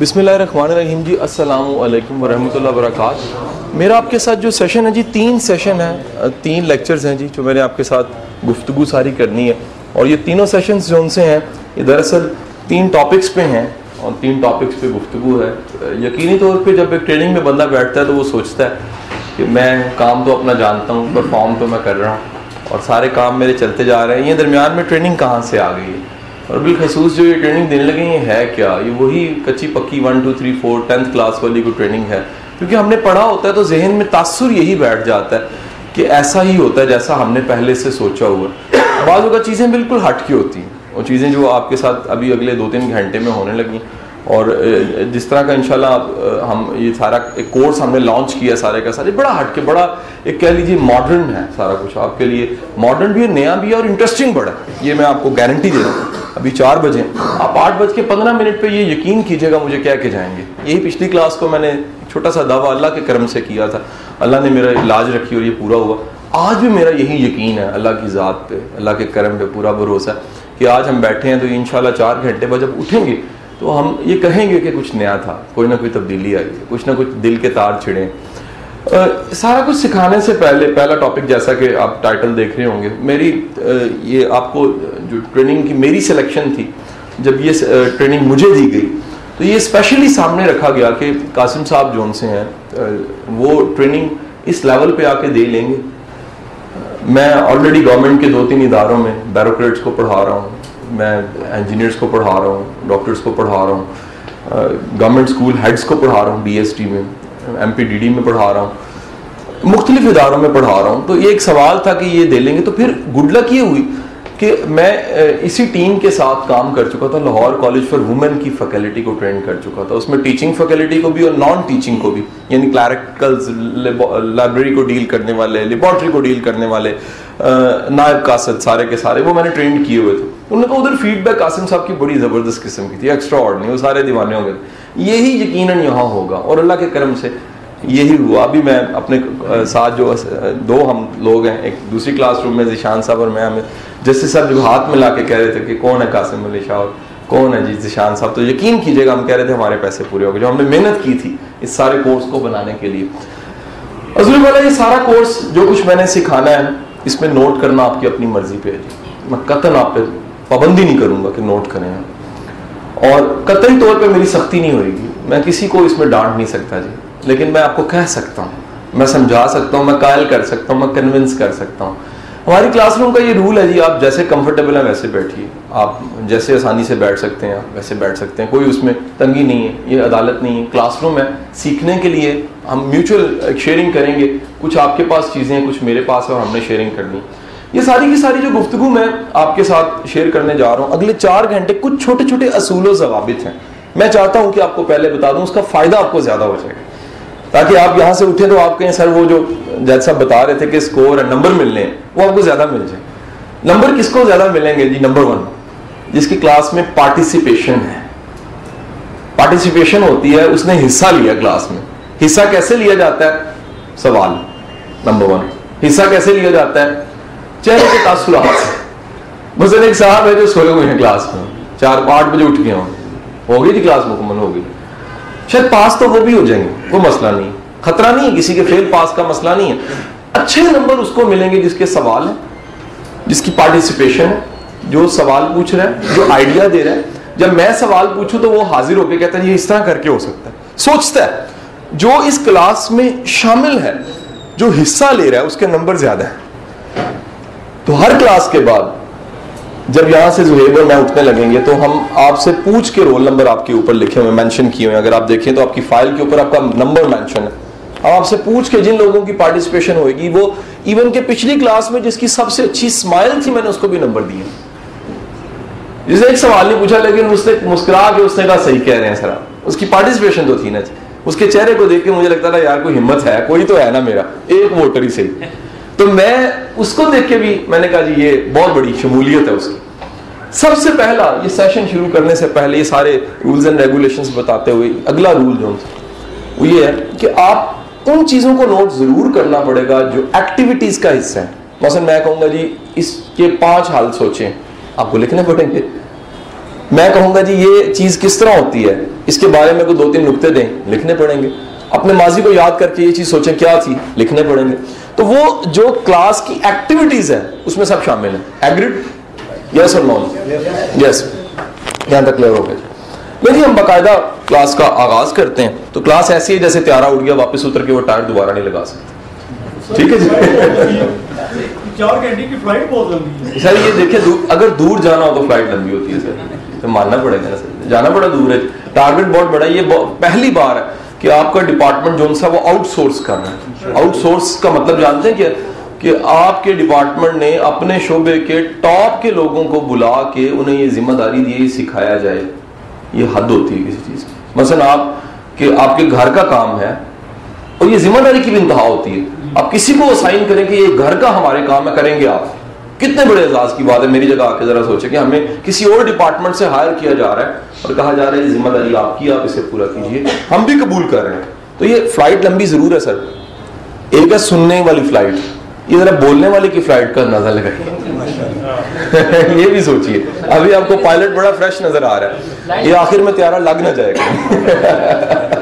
بسم اللہ الرحمن الرحیم جی السلام علیکم ورحمۃ اللہ وبرکاتہ۔ میرا آپ کے ساتھ جو سیشن ہے جی تین سیشن ہیں، تین لیکچرز ہیں جی جو میں نے آپ کے ساتھ گفتگو ساری کرنی ہے۔ اور یہ تینوں سیشنز جو ان سے ہیں، یہ دراصل تین ٹاپکس پہ ہیں۔ اور تین ٹاپکس پہ گفتگو ہے۔ یقینی طور پہ جب ایک ٹریننگ میں بندہ بیٹھتا ہے تو وہ سوچتا ہے کہ میں کام تو اپنا جانتا ہوں پرفارم تو میں کر رہا ہوں۔ اور سارے کام میرے چلتے جا رہے ہیں۔ یہ درمیان میں ٹریننگ کہاں سے آ گئی ہے؟ اور بالخصوص جو یہ ٹریننگ دینے لگے یہ ہے کیا؟ یہ وہی کچی پکی one two three four tenth class والی کو ٹریننگ ہے۔ کیونکہ ہم نے پڑھا ہوتا ہے تو ذہن میں تاثر یہی بیٹھ جاتا ہے کہ ایسا ہی ہوتا ہے جیسا ہم نے پہلے سے سوچا ہوا۔ بعض اوقات چیزیں بالکل ہٹ کی ہوتی ہیں۔ اور چیزیں جو آپ کے ساتھ ابھی اگلے دو تین گھنٹے میں ہونے لگی اور جس طرح کا انشاءاللہ ہم یہ سارا ایک کورس ہم نے لانچ کیا سارے کا سارے بڑا ہٹ کے، بڑا ایک کہہ لیجیے ماڈرن ہے سارا کچھ۔ آپ کے لیے ماڈرن بھی ہے، نیا بھی ہے اور انٹرسٹنگ بڑا ہے۔ یہ میں آپ کو گارنٹی دے رہا ہوں۔ ابھی چار بجے آپ آٹھ بج کے پندرہ منٹ پہ یہ یقین کیجیے گا مجھے کیا کہ جائیں گے۔ یہی پچھلی کلاس کو میں نے چھوٹا سا دعویٰ اللہ کے کرم سے کیا تھا۔ اللہ نے میرا علاج رکھی اور یہ پورا ہوا۔ آج بھی میرا یہی یقین ہے اللہ کی ذات پہ، اللہ کے کرم پہ پورا بھروسہ ہے کہ آج ہم بیٹھے ہیں تو ان شاء اللہ چار گھنٹے بعد جب اٹھیں گے تو ہم یہ کہیں گے کہ کچھ نیا تھا، کوئی نہ کوئی تبدیلی آئی ہے کچھ نہ کچھ دل کے تار چھڑیں سارا کچھ سکھانے سے پہلے، پہلا ٹاپک جیسا کہ آپ ٹائٹل دیکھ رہے ہوں گے، میری یہ آپ کو جو ٹریننگ کی میری سلیکشن تھی، جب یہ ٹریننگ مجھے دی گئی، تو یہ اسپیشلی سامنے رکھا گیا کہ قاسم صاحب جون سے ہیں وہ ٹریننگ اس لیول پہ آ کے دے لیں گے۔ میں آلریڈی گورنمنٹ کے دو تین اداروں میں بیروکریٹس کو پڑھا رہا ہوں۔ میں انجینئرس کو پڑھا رہا ہوں ڈاکٹرس کو پڑھا رہا ہوں گورنمنٹ اسکول ہیڈس کو پڑھا رہا ہوں بی ایس ٹی میں ایم پی ڈی ڈی میں پڑھا رہا ہوں، مختلف اداروں میں پڑھا رہا ہوں، تو یہ ایک سوال تھا کہ یہ دے لیں گے، تو پھر گڈ لک یہ ہوئی کہ میں اسی ٹیم کے ساتھ کام کر چکا تھا، لاہور کالج فار وومن کی فیکلٹی کو ٹرین کر چکا تھا، اس میں ٹیچنگ فیکلٹی کو بھی اور نان ٹیچنگ کو بھی یعنی کلیرکلز لائبریری کو ڈیل کرنے والے لیبارٹری کو ڈیل کرنے والے نائب قاصد سارے کے سارے، وہ میں نے ٹرینڈ کیے ہوئے تھے۔ انہوں نے کہا ادھر فیڈ بیک قاسم صاحب کی بڑی زبردست قسم کی تھی ایکسٹرا آرڈنی وہ سارے دیوانے ہو گئے یہی یقیناً یہاں ہوگا اور اللہ کے کرم سے یہی ہوا۔ ابھی میں اپنے ساتھ جو دو ہم لوگ ہیں، ایک دوسری کلاس روم میں ذیشان صاحب اور میں، ہمیں جسٹس صاحب جو ہاتھ میں لا کے کہہ رہے تھے کہ کون ہے قاسم علی شاہ اور کون ہے جی ذیشان صاحب، تو یقین کیجیے گا، ہم کہہ رہے تھے ہمارے پیسے پورے ہو گئے۔ جو ہم نے محنت کی تھی اس سارے کورس کو بنانے کے لیے۔ عزول والا، یہ سارا کورس جو کچھ میں نے سکھانا ہے، اس میں نوٹ کرنا آپ کی اپنی مرضی پہ ہے جی۔ میں قطن آپ پہ پابندی نہیں کروں گا کہ نوٹ کریں اور قطعی طور پہ میری سختی نہیں ہوئے گی۔ میں کسی کو اس میں ڈانٹ نہیں سکتا جی۔ لیکن میں آپ کو کہہ سکتا ہوں۔ میں سمجھا سکتا ہوں، میں قائل کر سکتا ہوں، میں کنونس کر سکتا ہوں۔ ہماری کلاس روم کا یہ رول ہے جی آپ جیسے کمفرٹیبل ہیں ویسے بیٹھیے۔ آپ جیسے آسانی سے بیٹھ سکتے ہیں، آپ ویسے بیٹھ سکتے ہیں۔ کوئی اس میں تنگی نہیں ہے، یہ عدالت نہیں ہے۔ کلاس روم ہے، سیکھنے کے لیے ہم میوچل شیئرنگ کریں گے۔ کچھ آپ کے پاس چیزیں ہیں کچھ میرے پاس ہے اور ہم نے شیئرنگ کرنی۔ یہ ساری کی ساری جو گفتگو میں آپ کے ساتھ شیئر کرنے جا رہا ہوں، اگلے چار گھنٹے کچھ چھوٹے چھوٹے اصول و ضوابط ہیں۔ میں چاہتا ہوں کہ آپ کو پہلے بتا دوں، اس کا فائدہ آپ کو زیادہ ہو جائے۔ گا تاکہ آپ یہاں سے اٹھیں تو آپ کہیں، سر، وہ جو جیسا بتا رہے تھے کہ اسکور نمبر ملنے وہ آپ کو زیادہ مل جائے۔ نمبر کس کو زیادہ ملیں گے؟ جی نمبر ون جس کی کلاس میں پارٹیسپیشن ہے۔ پارٹیسپیشن ہوتی ہے، اس نے حصہ لیا کلاس میں۔ حصہ کیسے لیا جاتا ہے؟ سوال نمبر ون حصہ کیسے لیا جاتا ہے؟ چہرے کے تاثرات۔ مثلاً ایک صاحب ہے جو سوئے ہوئے ہیں کلاس میں۔ چار آٹھ بجے اٹھ گئے ہوں۔ ہوگی جی کلاس مکمل ہوگی شاید پاس تو وہ بھی ہو جائیں گے، وہ مسئلہ نہیں۔ خطرہ نہیں ہے، کسی کے فیل پاس کا مسئلہ نہیں ہے۔ اچھے نمبر اس کو ملیں گے جس کے سوال ہیں، جس کی پارٹیسپیشن ہے، جو سوال پوچھ رہا ہے، جو آئیڈیا دے رہا ہے۔ جب میں سوال پوچھوں تو وہ حاضر ہو کے کہتا ہے، یہ اس طرح کر کے ہو سکتا ہے۔ سوچتا ہے، جو اس کلاس میں شامل ہے، جو حصہ لے رہا ہے، اس کے نمبر زیادہ ہیں۔ تو ہر کلاس کے بعد جب یہاں سے زہیب اور میں اٹھنے لگیں گے تو ہم آپ سے پوچھ کے رول نمبر آپ کے اوپر لکھے ہوئے مینشن کیے ہوئے اگر آپ دیکھیں تو آپ کی فائل کے اوپر آپ کا نمبر مینشن ہے۔ ہم آپ سے پوچھ کے جن لوگوں کی پارٹیسپیشن ہوئے گی، وہ ایون کہ پچھلی کلاس میں جس کی سب سے اچھی اسمائل تھی، میں نے اس کو بھی نمبر دیے جسے ایک سوال نہیں پوچھا، لیکن اس نے مسکرا کے اس نے کہا، صحیح کہہ رہے ہیں سر اس کی پارٹیسپیشن تو تھی نا جی۔ اس کے چہرے کو دیکھ کے مجھے لگتا تھا، یار، کوئی ہمت ہے، کوئی تو ہے نا میرا۔ ایک ووٹر ہی صحیح۔ تو میں اس کو دیکھ کے بھی میں نے کہا جی یہ بہت بڑی شمولیت ہے اس کی۔ سب سے پہلا یہ سیشن شروع کرنے سے پہلے یہ سارے رولز اینڈ ریگولیشنز بتاتے ہوئے اگلا رول جو وہ یہ ہے کہ آپ ان چیزوں کو نوٹ ضرور کرنا پڑے گا جو ایکٹیویٹیز کا حصہ ہے مثلا میں کہوں گا جی اس کے پانچ حال سوچیں۔ آپ کو لکھنے پڑیں گے۔ میں کہوں گا جی یہ چیز کس طرح ہوتی ہے؟ اس کے بارے میں کوئی دو تین نقطے دیں، لکھنے پڑیں گے۔ اپنے ماضی کو یاد کر کے یہ چیز سوچیں، کیا تھی؟ لکھنے پڑیں گے۔ تو وہ جو کلاس کی ایکٹیویٹیز ہیں اس میں سب شامل ہیں۔ ایگریڈ یس اور نون یس یہاں تک کلیئر ہو گئے لیکن ہم باقاعدہ کلاس کا آغاز کرتے ہیں تو کلاس ایسی ہے جیسے تیارہ اٹھ گیا واپس اتر کے وہ ٹائر دوبارہ نہیں لگا سکتے۔ ٹھیک ہے جی؟ سر یہ دیکھیں اگر دور جانا ہو تو فلائٹ لمبی ہوتی ہے سر۔ تو ماننا پڑے گا سر۔ جانا پڑا دور ہے۔ ٹارگیٹ بہت بڑا یہ پہلی بار ہے۔ کہ آپ کا ڈپارٹمنٹ جو سا وہ آؤٹ سورس کر رہا ہے۔ آؤٹ سورس کا مطلب جانتے ہیں کیا کہ آپ کے ڈپارٹمنٹ نے اپنے شعبے کے ٹاپ کے لوگوں کو بلا کے انہیں یہ ذمہ داری دی سکھایا جائے۔ یہ حد ہوتی ہے کسی چیز کی۔ مثلا آپ کہ آپ کے گھر کا کام ہے اور یہ ذمہ داری کی بھی انتہا ہوتی ہے۔ آپ کسی کو اسائن کریں کہ یہ گھر کا ہمارے کام ہے، کریں گے آپ۔ کتنے بڑے اعزاز کی بات ہے، میری جگہ آ کے ذرا سوچے کہ ہمیں کسی اور ڈپارٹمنٹ سے ہائر کیا جا رہا ہے۔ اور کہا جا رہا ہے ذمہ داری آپ کی، آپ اسے پورا کیجیے ہم بھی قبول کر رہے ہیں۔ تو یہ فلائٹ لمبی ضرور ہے سر۔ ایک ہے سننے والی فلائٹ یہ ذرا بولنے والے کی فلائٹ کا اندازہ لگائیے یہ بھی سوچیے ابھی آپ کو پائلٹ بڑا فریش نظر آ رہا ہے۔ یہ آخر میں تیارہ لگ نہ جائے گا۔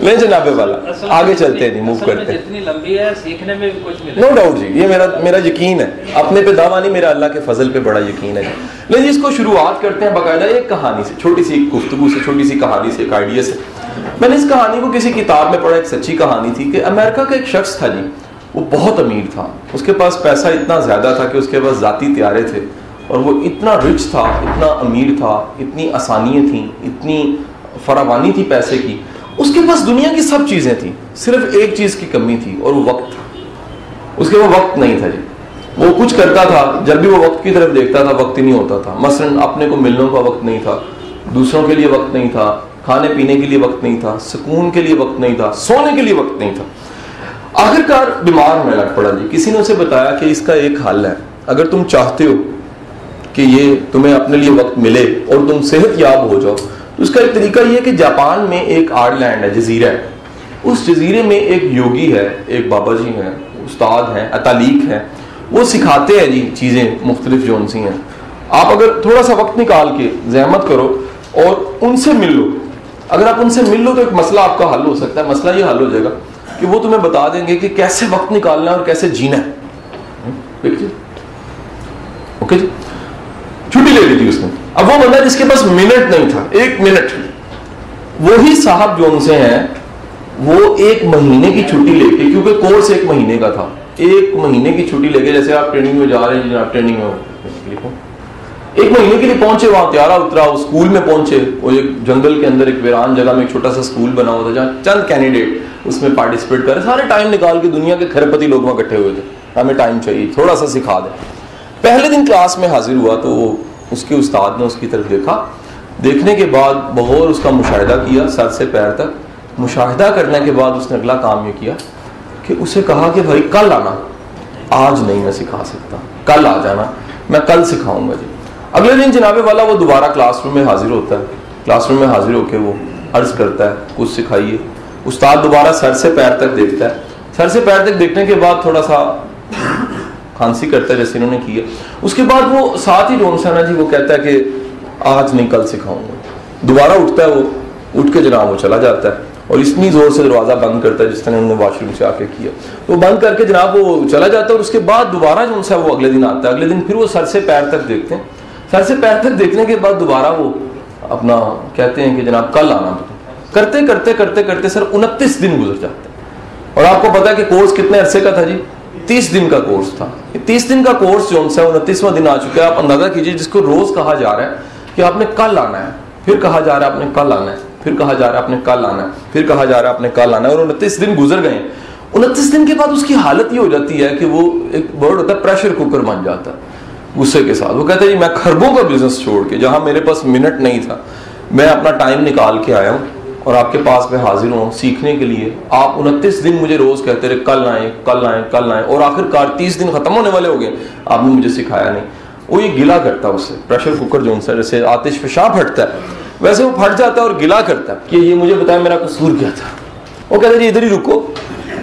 نہیں جناب والا آگے چلتے ہیں جی موو کرتے ہیں۔ نو ڈاؤٹ جی یہ میرا میرا یقین ہے۔ اپنے پہ دعویٰ نہیں میرا اللہ کے فضل پہ بڑا یقین ہے جی۔ لیکن اس کو شروعات کرتے ہیں باقاعدہ ایک کہانی سے چھوٹی سی گفتگو سے چھوٹی سی کہانی سے ایک آئیڈیا سے۔ میں نے اس کہانی کو کسی کتاب میں پڑھا ایک سچی کہانی تھی کہ امریکہ کا ایک شخص تھا جی وہ بہت امیر تھا۔ اس کے پاس پیسہ اتنا زیادہ تھا کہ اس کے پاس ذاتی تیارے تھے۔ اور وہ اتنا رچ تھا اتنا امیر تھا اتنی آسانیاں تھیں اتنی فراوانی تھی پیسے کی۔ اس کے پاس دنیا کی سب چیزیں تھیں، صرف ایک چیز کی کمی تھی اور وہ وقت تھا۔ اس کے وہ وقت نہیں تھا جی۔ وہ کچھ کرتا تھا، جب بھی وہ وقت کی طرف دیکھتا تھا، وقت ہی نہیں ہوتا تھا۔ مثلا اپنے کو ملنے کا وقت نہیں تھا، دوسروں کے لیے وقت نہیں تھا، کھانے پینے کے لیے وقت نہیں تھا، سکون کے لیے وقت نہیں تھا، سونے کے لیے وقت نہیں تھا۔ آخرکار بیمار ہونے لگ پڑا جی۔ کسی نے اسے بتایا کہ اس کا ایک حل ہے۔ اگر تم چاہتے ہو کہ یہ تمہیں اپنے لیے وقت ملے اور تم صحت یاب ہو جاؤ تو اس کا ایک طریقہ یہ کہ جاپان میں ایک آرٹ لینڈ ہے، جزیرہ ہے۔ اس جزیرے میں ایک یوگی ہے، ایک بابا جی ہیں، استاد ہیں، اطالیق ہیں۔ وہ سکھاتے ہیں جی چیزیں مختلف جو ان سی ہیں۔ آپ اگر تھوڑا سا وقت نکال کے زحمت کرو اور ان سے مل لو۔ اگر آپ ان سے مل لو تو ایک مسئلہ آپ کا حل ہو سکتا ہے۔ مسئلہ یہ حل ہو جائے گا کہ وہ تمہیں بتا دیں گے کہ کیسے وقت نکالنا ہے اور کیسے جینا ہے۔ اوکے جی؟ چھٹی لے لی تھی اس نے اب وہ بندہ جس کے پاس منٹ نہیں تھا، ایک منٹ۔ وہی صاحب جو ان سے ہیں، وہ ایک مہینے کی چھٹی لے کے، کیونکہ کورس ایک مہینے کا تھا۔ ایک مہینے کی چھٹی لے کے، جیسے آپ ٹریننگ میں جا رہے ہیں جناب ٹریننگ میں ایک مہینے کے لیے پہنچے وہاں، تیارہ اترا اسکول میں پہنچے۔ وہ ایک جنگل کے اندر، ایک ویران جگہ میں، ایک چھوٹا سا اسکول بنا ہوا تھا، جہاں چند کینڈیڈیٹ اس میں پارٹیسپیٹ کر سارے ٹائم نکال کے دنیا کے کھرپتی لوگ وہاں اکٹھے ہوئے تھے۔ ہمیں ٹائم چاہیے، تھوڑا سا سکھا دیں۔ پہلے دن کلاس میں حاضر ہوا تو وہ اس کے استاد نے اس کی طرف دیکھا۔ دیکھنے کے بعد بغور اس کا مشاہدہ کیا، سر سے پیر تک۔ مشاہدہ کرنے کے بعد اس نے اگلا کام یہ کیا کہ اسے کہا کہ بھائی کل آنا۔ آج نہیں میں سکھا سکتا۔ کل آ جانا۔ میں کل سکھاؤں گا جی۔ اگلے دن جناب والا وہ دوبارہ کلاس روم میں حاضر ہوتا ہے۔ کلاس روم میں حاضر ہو کے وہ عرض کرتا ہے، کچھ سکھائیے۔ استاد دوبارہ سر سے پیر تک دیکھتا ہے۔ سر سے پیر تک دیکھنے کے بعد تھوڑا سا کھانسی کرتا ہے جیسے انہوں نے کیا۔ اس کے بعد وہ ساتھ ہی جون سا جی وہ کہتا ہے کہ آج نہیں، کل سکھاؤں گا۔ دوبارہ اٹھتا ہے وہ، اٹھ کے جناب وہ چلا جاتا ہے اور اتنی زور سے دروازہ بند کرتا ہے جس طرح انہوں نے واش روم سے آ کے کیا۔ وہ بند کر کے جناب وہ چلا جاتا ہے اور اس کے بعد دوبارہ جو ان سا وہ اگلے دن آتا ہے۔ اگلے دن پھر وہ سر سے پیر تک دیکھتے ہیں۔ سر سے پیر تک دیکھنے کے بعد دوبارہ وہ اپنا کہتے ہیں کہ جناب کل آنا۔ کرتے کرتے کرتے کرتے سر انتیس دن گزر جاتے ہیں۔ اور آپ کو پتا ہے کہ کورس کتنے عرصے کا تھا جی؟ تیس دن کا کورس تھا۔ تیس دن کا کورس جو ہے انتیسواں دن آ چکا ہے، آپ اندازہ کیجیے جس کو روز کہا جا رہا ہے کہ آپ نے کل آنا ہے، پھر کہا جا رہا ہے آپ نے کل آنا ہے، پھر کہا جا رہا ہے آپ نے کل آنا ہے، پھر کہا جا رہا ہے آپ نے کل آنا ہے، اور انتیس دن گزر گئے۔ انتیس دن کے بعد اس کی حالت یہ ہو جاتی ہے کہ وہ ایک ورڈ ہوتا ہے پریشر کوکر بن جاتا ہے، غصے کے ساتھ۔ وہ کہتے ہیں جی میں خربوں کا بزنس چھوڑ کے، جہاں میرے پاس منٹ نہیں تھا، میں اپنا ٹائم نکال کے آیا ہوں۔ اور آپ کے پاس میں حاضر ہوں سیکھنے کے لیے، آپ انتیس دن مجھے روز کہتے رہے، کل آئیں کل آئیں کل آئیں، اور آخر کار تیس دن ختم ہونے والے ہو گئے، آپ نے مجھے سکھایا نہیں۔ وہ یہ گلا کرتا ہے اس سے پریشر کوکر جو ان سے جیسے آتش پشاں پھٹتا ہے، ویسے وہ پھٹ جاتا ہے اور گلا کرتا ہے۔ کہ یہ مجھے بتایا میرا قصور کیا تھا۔ وہ کہتے جی ادھر ہی رکو۔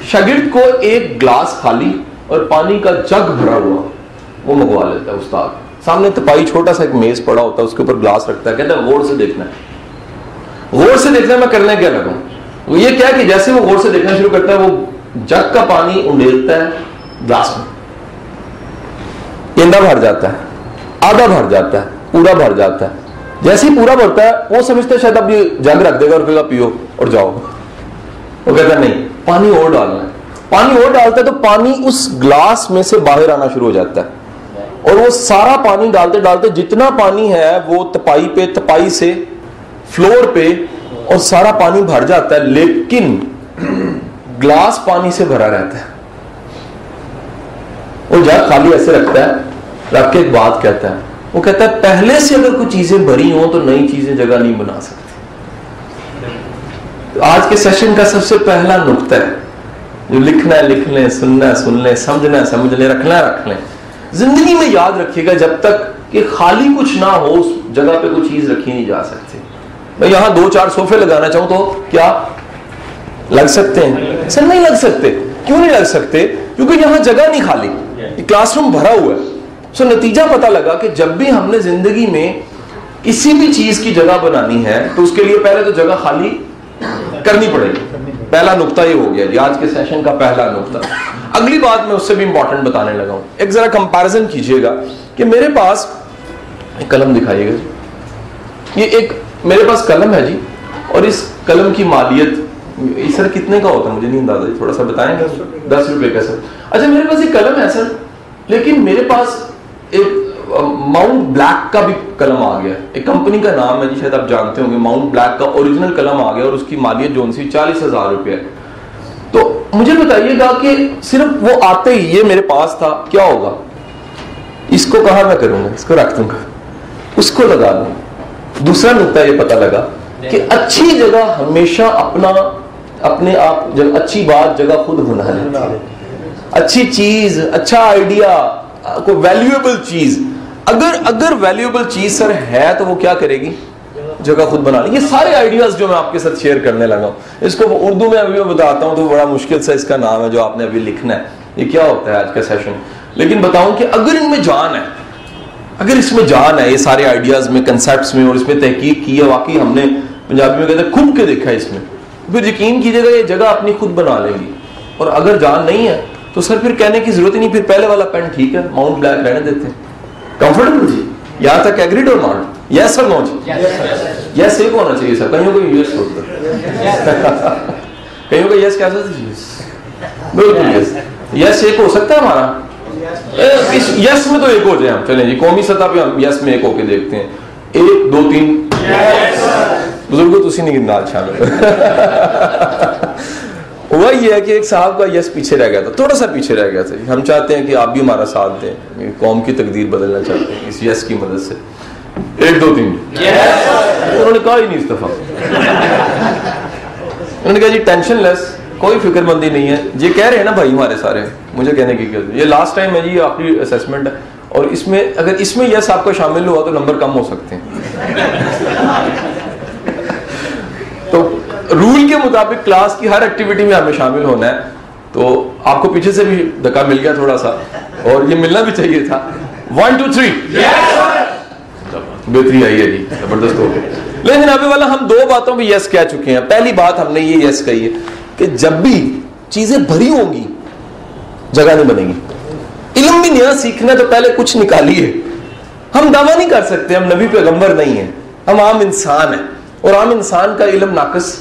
شاگرد کو ایک گلاس خالی اور پانی کا جگ بھرا ہوا، وہ منگوا لیتا ہے، استاد۔ سامنے تپائی چھوٹا سا ایک میز پڑا ہوتا ہے، اس کے اوپر گلاس رکھتا ہے، کہتا ہے غور سے دیکھنا ہے۔ غور سے دیکھنا میں کرنے کیا لگوں؟ وہ یہ کیا کہ جیسے وہ غور سے دیکھنا شروع کرتا ہے، وہ جگ کا پانی انڈیلتا ہے گلاس میں۔ بھر جاتا ہے، آدھا بھر جاتا ہے، پورا بھر جاتا ہے۔ جیسے ہی پورا بھرتا ہے، وہ سمجھتا ہے شاید اب یہ جگ رکھ دے گا اور کہے گا پیو اور جاؤ۔ وہ کہتا ہے، نہیں، پانی اور ڈالنا ہے۔ پانی اور ڈالتا ہے تو پانی اس گلاس میں سے باہر آنا شروع ہو جاتا ہے۔ اور وہ سارا پانی ڈالتے ڈالتے جتنا پانی ہے، وہ تپائی پہ، تپائی سے فلور پہ اور سارا پانی بھر جاتا ہے، لیکن گلاس پانی سے بھرا رہتا ہے۔ وہ جگ خالی ایسے رکھتا ہے، رکھ کے ایک بات کہتا ہے۔ وہ کہتا ہے، پہلے سے اگر کچھ چیزیں بھری ہوں تو نئی چیزیں جگہ نہیں بنا سکتی۔ آج کے سیشن کا سب سے پہلا نقطہ ہے۔ جو لکھنا ہے، لکھ لیں، سننا ہے، سن لیں، سمجھنا ہے، سمجھ لیں، رکھنا ہے، رکھ لیں۔ زندگی میں یاد رکھیے گا، جب تک کہ خالی کچھ نہ ہو، اس جگہ پہ کوئی چیز رکھی نہیں جا سکتی۔ میں یہاں دو چار صوفے لگانا چاہوں تو کیا لگ سکتے ہیں؟ سر نہیں لگ سکتے۔ کیوں نہیں لگ سکتے؟ کیونکہ یہاں جگہ نہیں خالی۔ کلاس روم بھرا ہوا ہے۔ سو نتیجہ پتا لگا کہ جب بھی ہم نے زندگی میں کسی بھی چیز کی جگہ بنانی ہے، تو اس کے لیے پہلے تو جگہ خالی کرنی پڑے گی۔ پہلا نقطہ یہ ہو گیا۔ جی آج کے سیشن کا پہلا نقطہ۔ اگلی بات میں اس سے بھی امپورٹنٹ بتانے لگا ہوں۔ ایک ذرا کمپیرزن کیجیے گا کہ میرے پاس ایک قلم دکھائیے گا۔ یہ ایک میرے پاس قلم ہے جی اور اس قلم کی مالیت سر کتنے کا ہوتا ہے؟ مجھے نہیں اندازہ جی تھوڑا سا بتائیں گے؟ دس روپے کا سر۔ اچھا میرے پاس ایک قلم ہے سر، لیکن میرے پاس ایک ماؤنٹ بلیک کا بھی قلم آ گیا۔ ایک کمپنی کا نام ہے جی شاید آپ جانتے ہوں گے۔ ماؤنٹ بلیک کا اوریجنل قلم آ گیا اور اس کی مالیت جو سی چالیس ہزار روپے ہے۔ تو مجھے بتائیے گا کہ صرف وہ آتے ہی یہ میرے پاس تھا، کیا ہوگا؟ اس کو کہاں میں کروں گا؟ اس کو رکھ دوں گا۔ اس کو لگا دوں۔ گا دوسرا نقطہ یہ پتا لگا کہ اچھی جگہ ہمیشہ اپنا اپنے آپ جب اچھی بات جگہ خود بنا لیتی ہے۔ اچھی چیز اچھا آئیڈیا کوئی ویلیویبل چیز۔ اگر اگر ویلیویبل چیز سر ہے تو وہ کیا کرے گی؟ جگہ خود بنا لی یہ سارے آئیڈیاز جو میں آپ کے ساتھ شیئر کرنے لگا ہوں۔ اس کو اردو میں ابھی میں بتاتا ہوں تو بڑا مشکل سے اس کا نام ہے جو آپ نے ابھی لکھنا ہے۔ یہ کیا ہوتا ہے آج کا سیشن لیکن بتاؤں کہ اگر ان میں جان ہے اگر اس میں جان ہے یہ سارے آئیڈیاز میں کنسپٹس میں اور اس میں تحقیق کی ہے واقعی ہم نے پنجابی میں کہتے ہیں کھب کے دیکھا ہے اس میں۔ پھر یقین کیجیے گا یہ جگہ اپنی خود بنا لیں گی۔ اور اگر جان نہیں ہے تو سر پھر کہنے کی ضرورت ہی نہیں پھر پہلے والا پین ٹھیک ہے ماؤنٹ بلیک رہنے دیتے ہیں۔ کمفرٹیبل جی؟ یہاں تک ایگریڈ اور ناٹ یس سر نو جی؟ یس ایک ہونا چاہیے سر کہیں کو یس ہوتا کہیں کو یس کیسا بالکل یس یس ایک ہو سکتا ہے ہمارا۔ یس میں تو ایک ہو جائے ہم چلیں جی قومی سطح پہ ہم یس میں ایک ہو کے دیکھتے ہیں ایک دو تین بزرگوں تو اسی نہیں گندال شامل ہوا یہ ہے کہ ایک صاحب کا یس پیچھے رہ گیا تھا تھوڑا سا پیچھے رہ گیا تھا ہم چاہتے ہیں کہ آپ بھی ہمارا ساتھ دیں قوم کی تقدیر بدلنا چاہتے ہیں اس یس کی مدد سے ایک دو تین انہوں نے کہا ہی نہیں استفا انہوں نے کہا جی ٹینشن لیس کوئی فکر مندی نہیں ہے یہ کہہ رہے ہیں نا بھائی ہمارے سارے مجھے کہنے کی کیا یہ لاسٹ ٹائم ہے جی آخری اسیسمنٹ ہے۔ اور اس میں اگر اس میں یس آپ کا شامل ہوا تو نمبر کم ہو سکتے ہیں۔ تو رول کے مطابق کلاس کی ہر ایکٹیویٹی میں ہمیں شامل ہونا ہے۔ تو آپ کو پیچھے سے بھی دکا مل گیا تھوڑا سا۔ اور یہ ملنا بھی چاہیے تھا۔ ون ٹو تھری بہتری آئی ہے جی زبردست ہو گیا۔ لیکن ابھی والا، ہم دو باتوں پہ یس کہہ چکے ہیں۔ پہلی بات ہم نے یہ یس کہی ہے کہ جب بھی چیزیں بھری ہوں گی جگہ نہیں بنے گی۔ علم بھی نیا سیکھنا تو پہلے کچھ نکالیے۔ ہم دعویٰ نہیں کر سکتے، ہم نبی پیغمبر نہیں ہیں۔ ہم عام انسان ہیں۔ اور عام انسان کا علم ناقص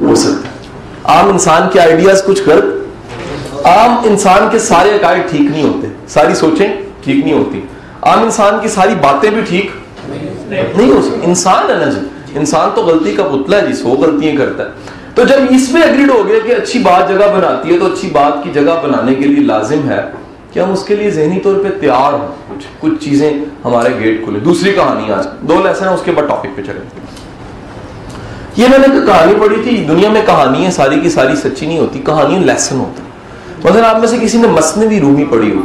ہو سکتا ہے۔ عام انسان کے آئیڈیاز کچھ غلط۔ عام انسان کے سارے عقائد ٹھیک نہیں ہوتے۔ ساری سوچیں ٹھیک نہیں ہوتی۔ عام انسان کی ساری باتیں بھی ٹھیک نہیں ہو سکتی۔ انسان ہے نا جی۔ انسان تو غلطی کا پتلا ہے جی سو غلطیاں کرتا ہے۔ تو جب اس میں اگریڈ ہو گیا کہ اچھی بات جگہ بناتی ہے تو اچھی بات کی جگہ بنانے کے لیے لازم ہے کہ ہم اس کے لیے ذہنی طور پہ تیار ہوں۔ کچھ کچھ چیزیں ہمارے گیٹ کھلے۔ دوسری کہانی آج۔ دو لیسن ہیں، اس کے بعد ٹاپک پہ چلے یہ میں نے کہانی پڑھی تھی۔ دنیا میں کہانی ہے، ساری کی ساری سچی نہیں ہوتی، کہانی لیسن ہوتا مثلا آپ میں سے کسی نے مصنوی رومی پڑھی ہو۔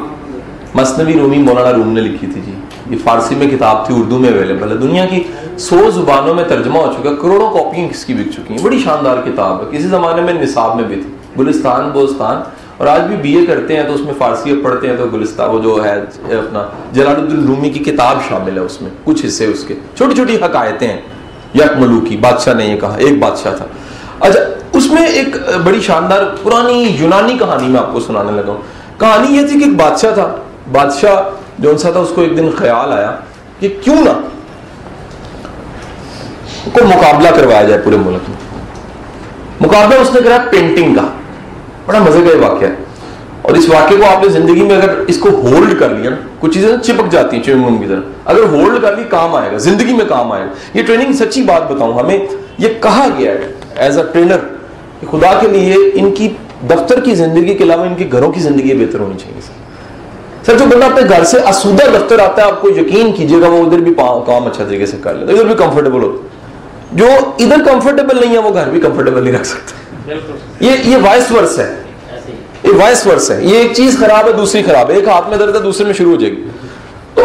مصنوی رومی مولانا روم نے لکھی تھی جی۔ یہ فارسی میں کتاب تھی، اردو میں اویلیبل ہے۔ دنیا کی سو زبانوں میں ترجمہ ہو چکا کروڑوں کاپیاں کس کی بک چکی ہیں۔ بڑی شاندار کتاب ہے۔ کسی زمانے میں نصاب میں بھی تھی۔ گلستان، بوستان۔ اور آج بھی بی اے کرتے ہیں تو اس میں فارسی پڑھتے ہیں تو گلستہ وہ جو ہے، اپنا جلال الدین رومی کی کتاب شامل ہے اس میں۔ کچھ حصے اس کے۔ چھوٹی چھوٹی حقائتیں ہیں۔ یک ملوکی بادشاہ نے یہ کہا، ایک بادشاہ تھا۔ اچھا اس میں ایک بڑی شاندار پرانی یونانی کہانی میں آپ کو سنانے لگا ہوں۔ کہانی یہ تھی کہ ایک بادشاہ تھا۔ بادشاہ جو سا تھا، اس کو ایک دن خیال آیا کہ کیوں نہ کو مقابلہ کروایا جائے پورے ملک میں۔ مقابلہ اس نے کرا پینٹنگ کا۔ بڑا مزے کا یہ واقعہ ہے۔ اور اس واقعے کو آپ نے زندگی میں اگر اس کو ہولڈ کر لیا نا، کچھ چیزیں چپک جاتی ہیں چنگم کی طرح اگر ہولڈ کر لی، کام آئے گا۔ زندگی میں کام آئے گا۔ یہ ٹریننگ سچی بات بتاؤں، ہمیں یہ کہا گیا ہے ایز اے ٹرینر کہ خدا کے لیے ان کی دفتر کی زندگی کے علاوہ ان کے گھروں کی زندگی بہتر ہونی چاہیے۔ سر سر جو بندہ اپنے گھر سے اسودہ دفتر آتا ہے، آپ کو یقین کیجیے گا، وہ ادھر بھی کام اچھا طریقے سے کر لیتا ہے، ادھر بھی کمفرٹیبل ہوتا ہے۔ جو ادھر کمفرٹیبل نہیں ہے وہ گھر بھی کمفرٹیبل نہیں رکھ سکتا۔ یہ یہ وائس ورس ہے۔ یہ وائس ورس ہے۔ یہ ایک چیز خراب ہے دوسری خراب ہے۔ ایک ہاتھ میں درد ہے دوسرے میں شروع ہو جائے گی۔ تو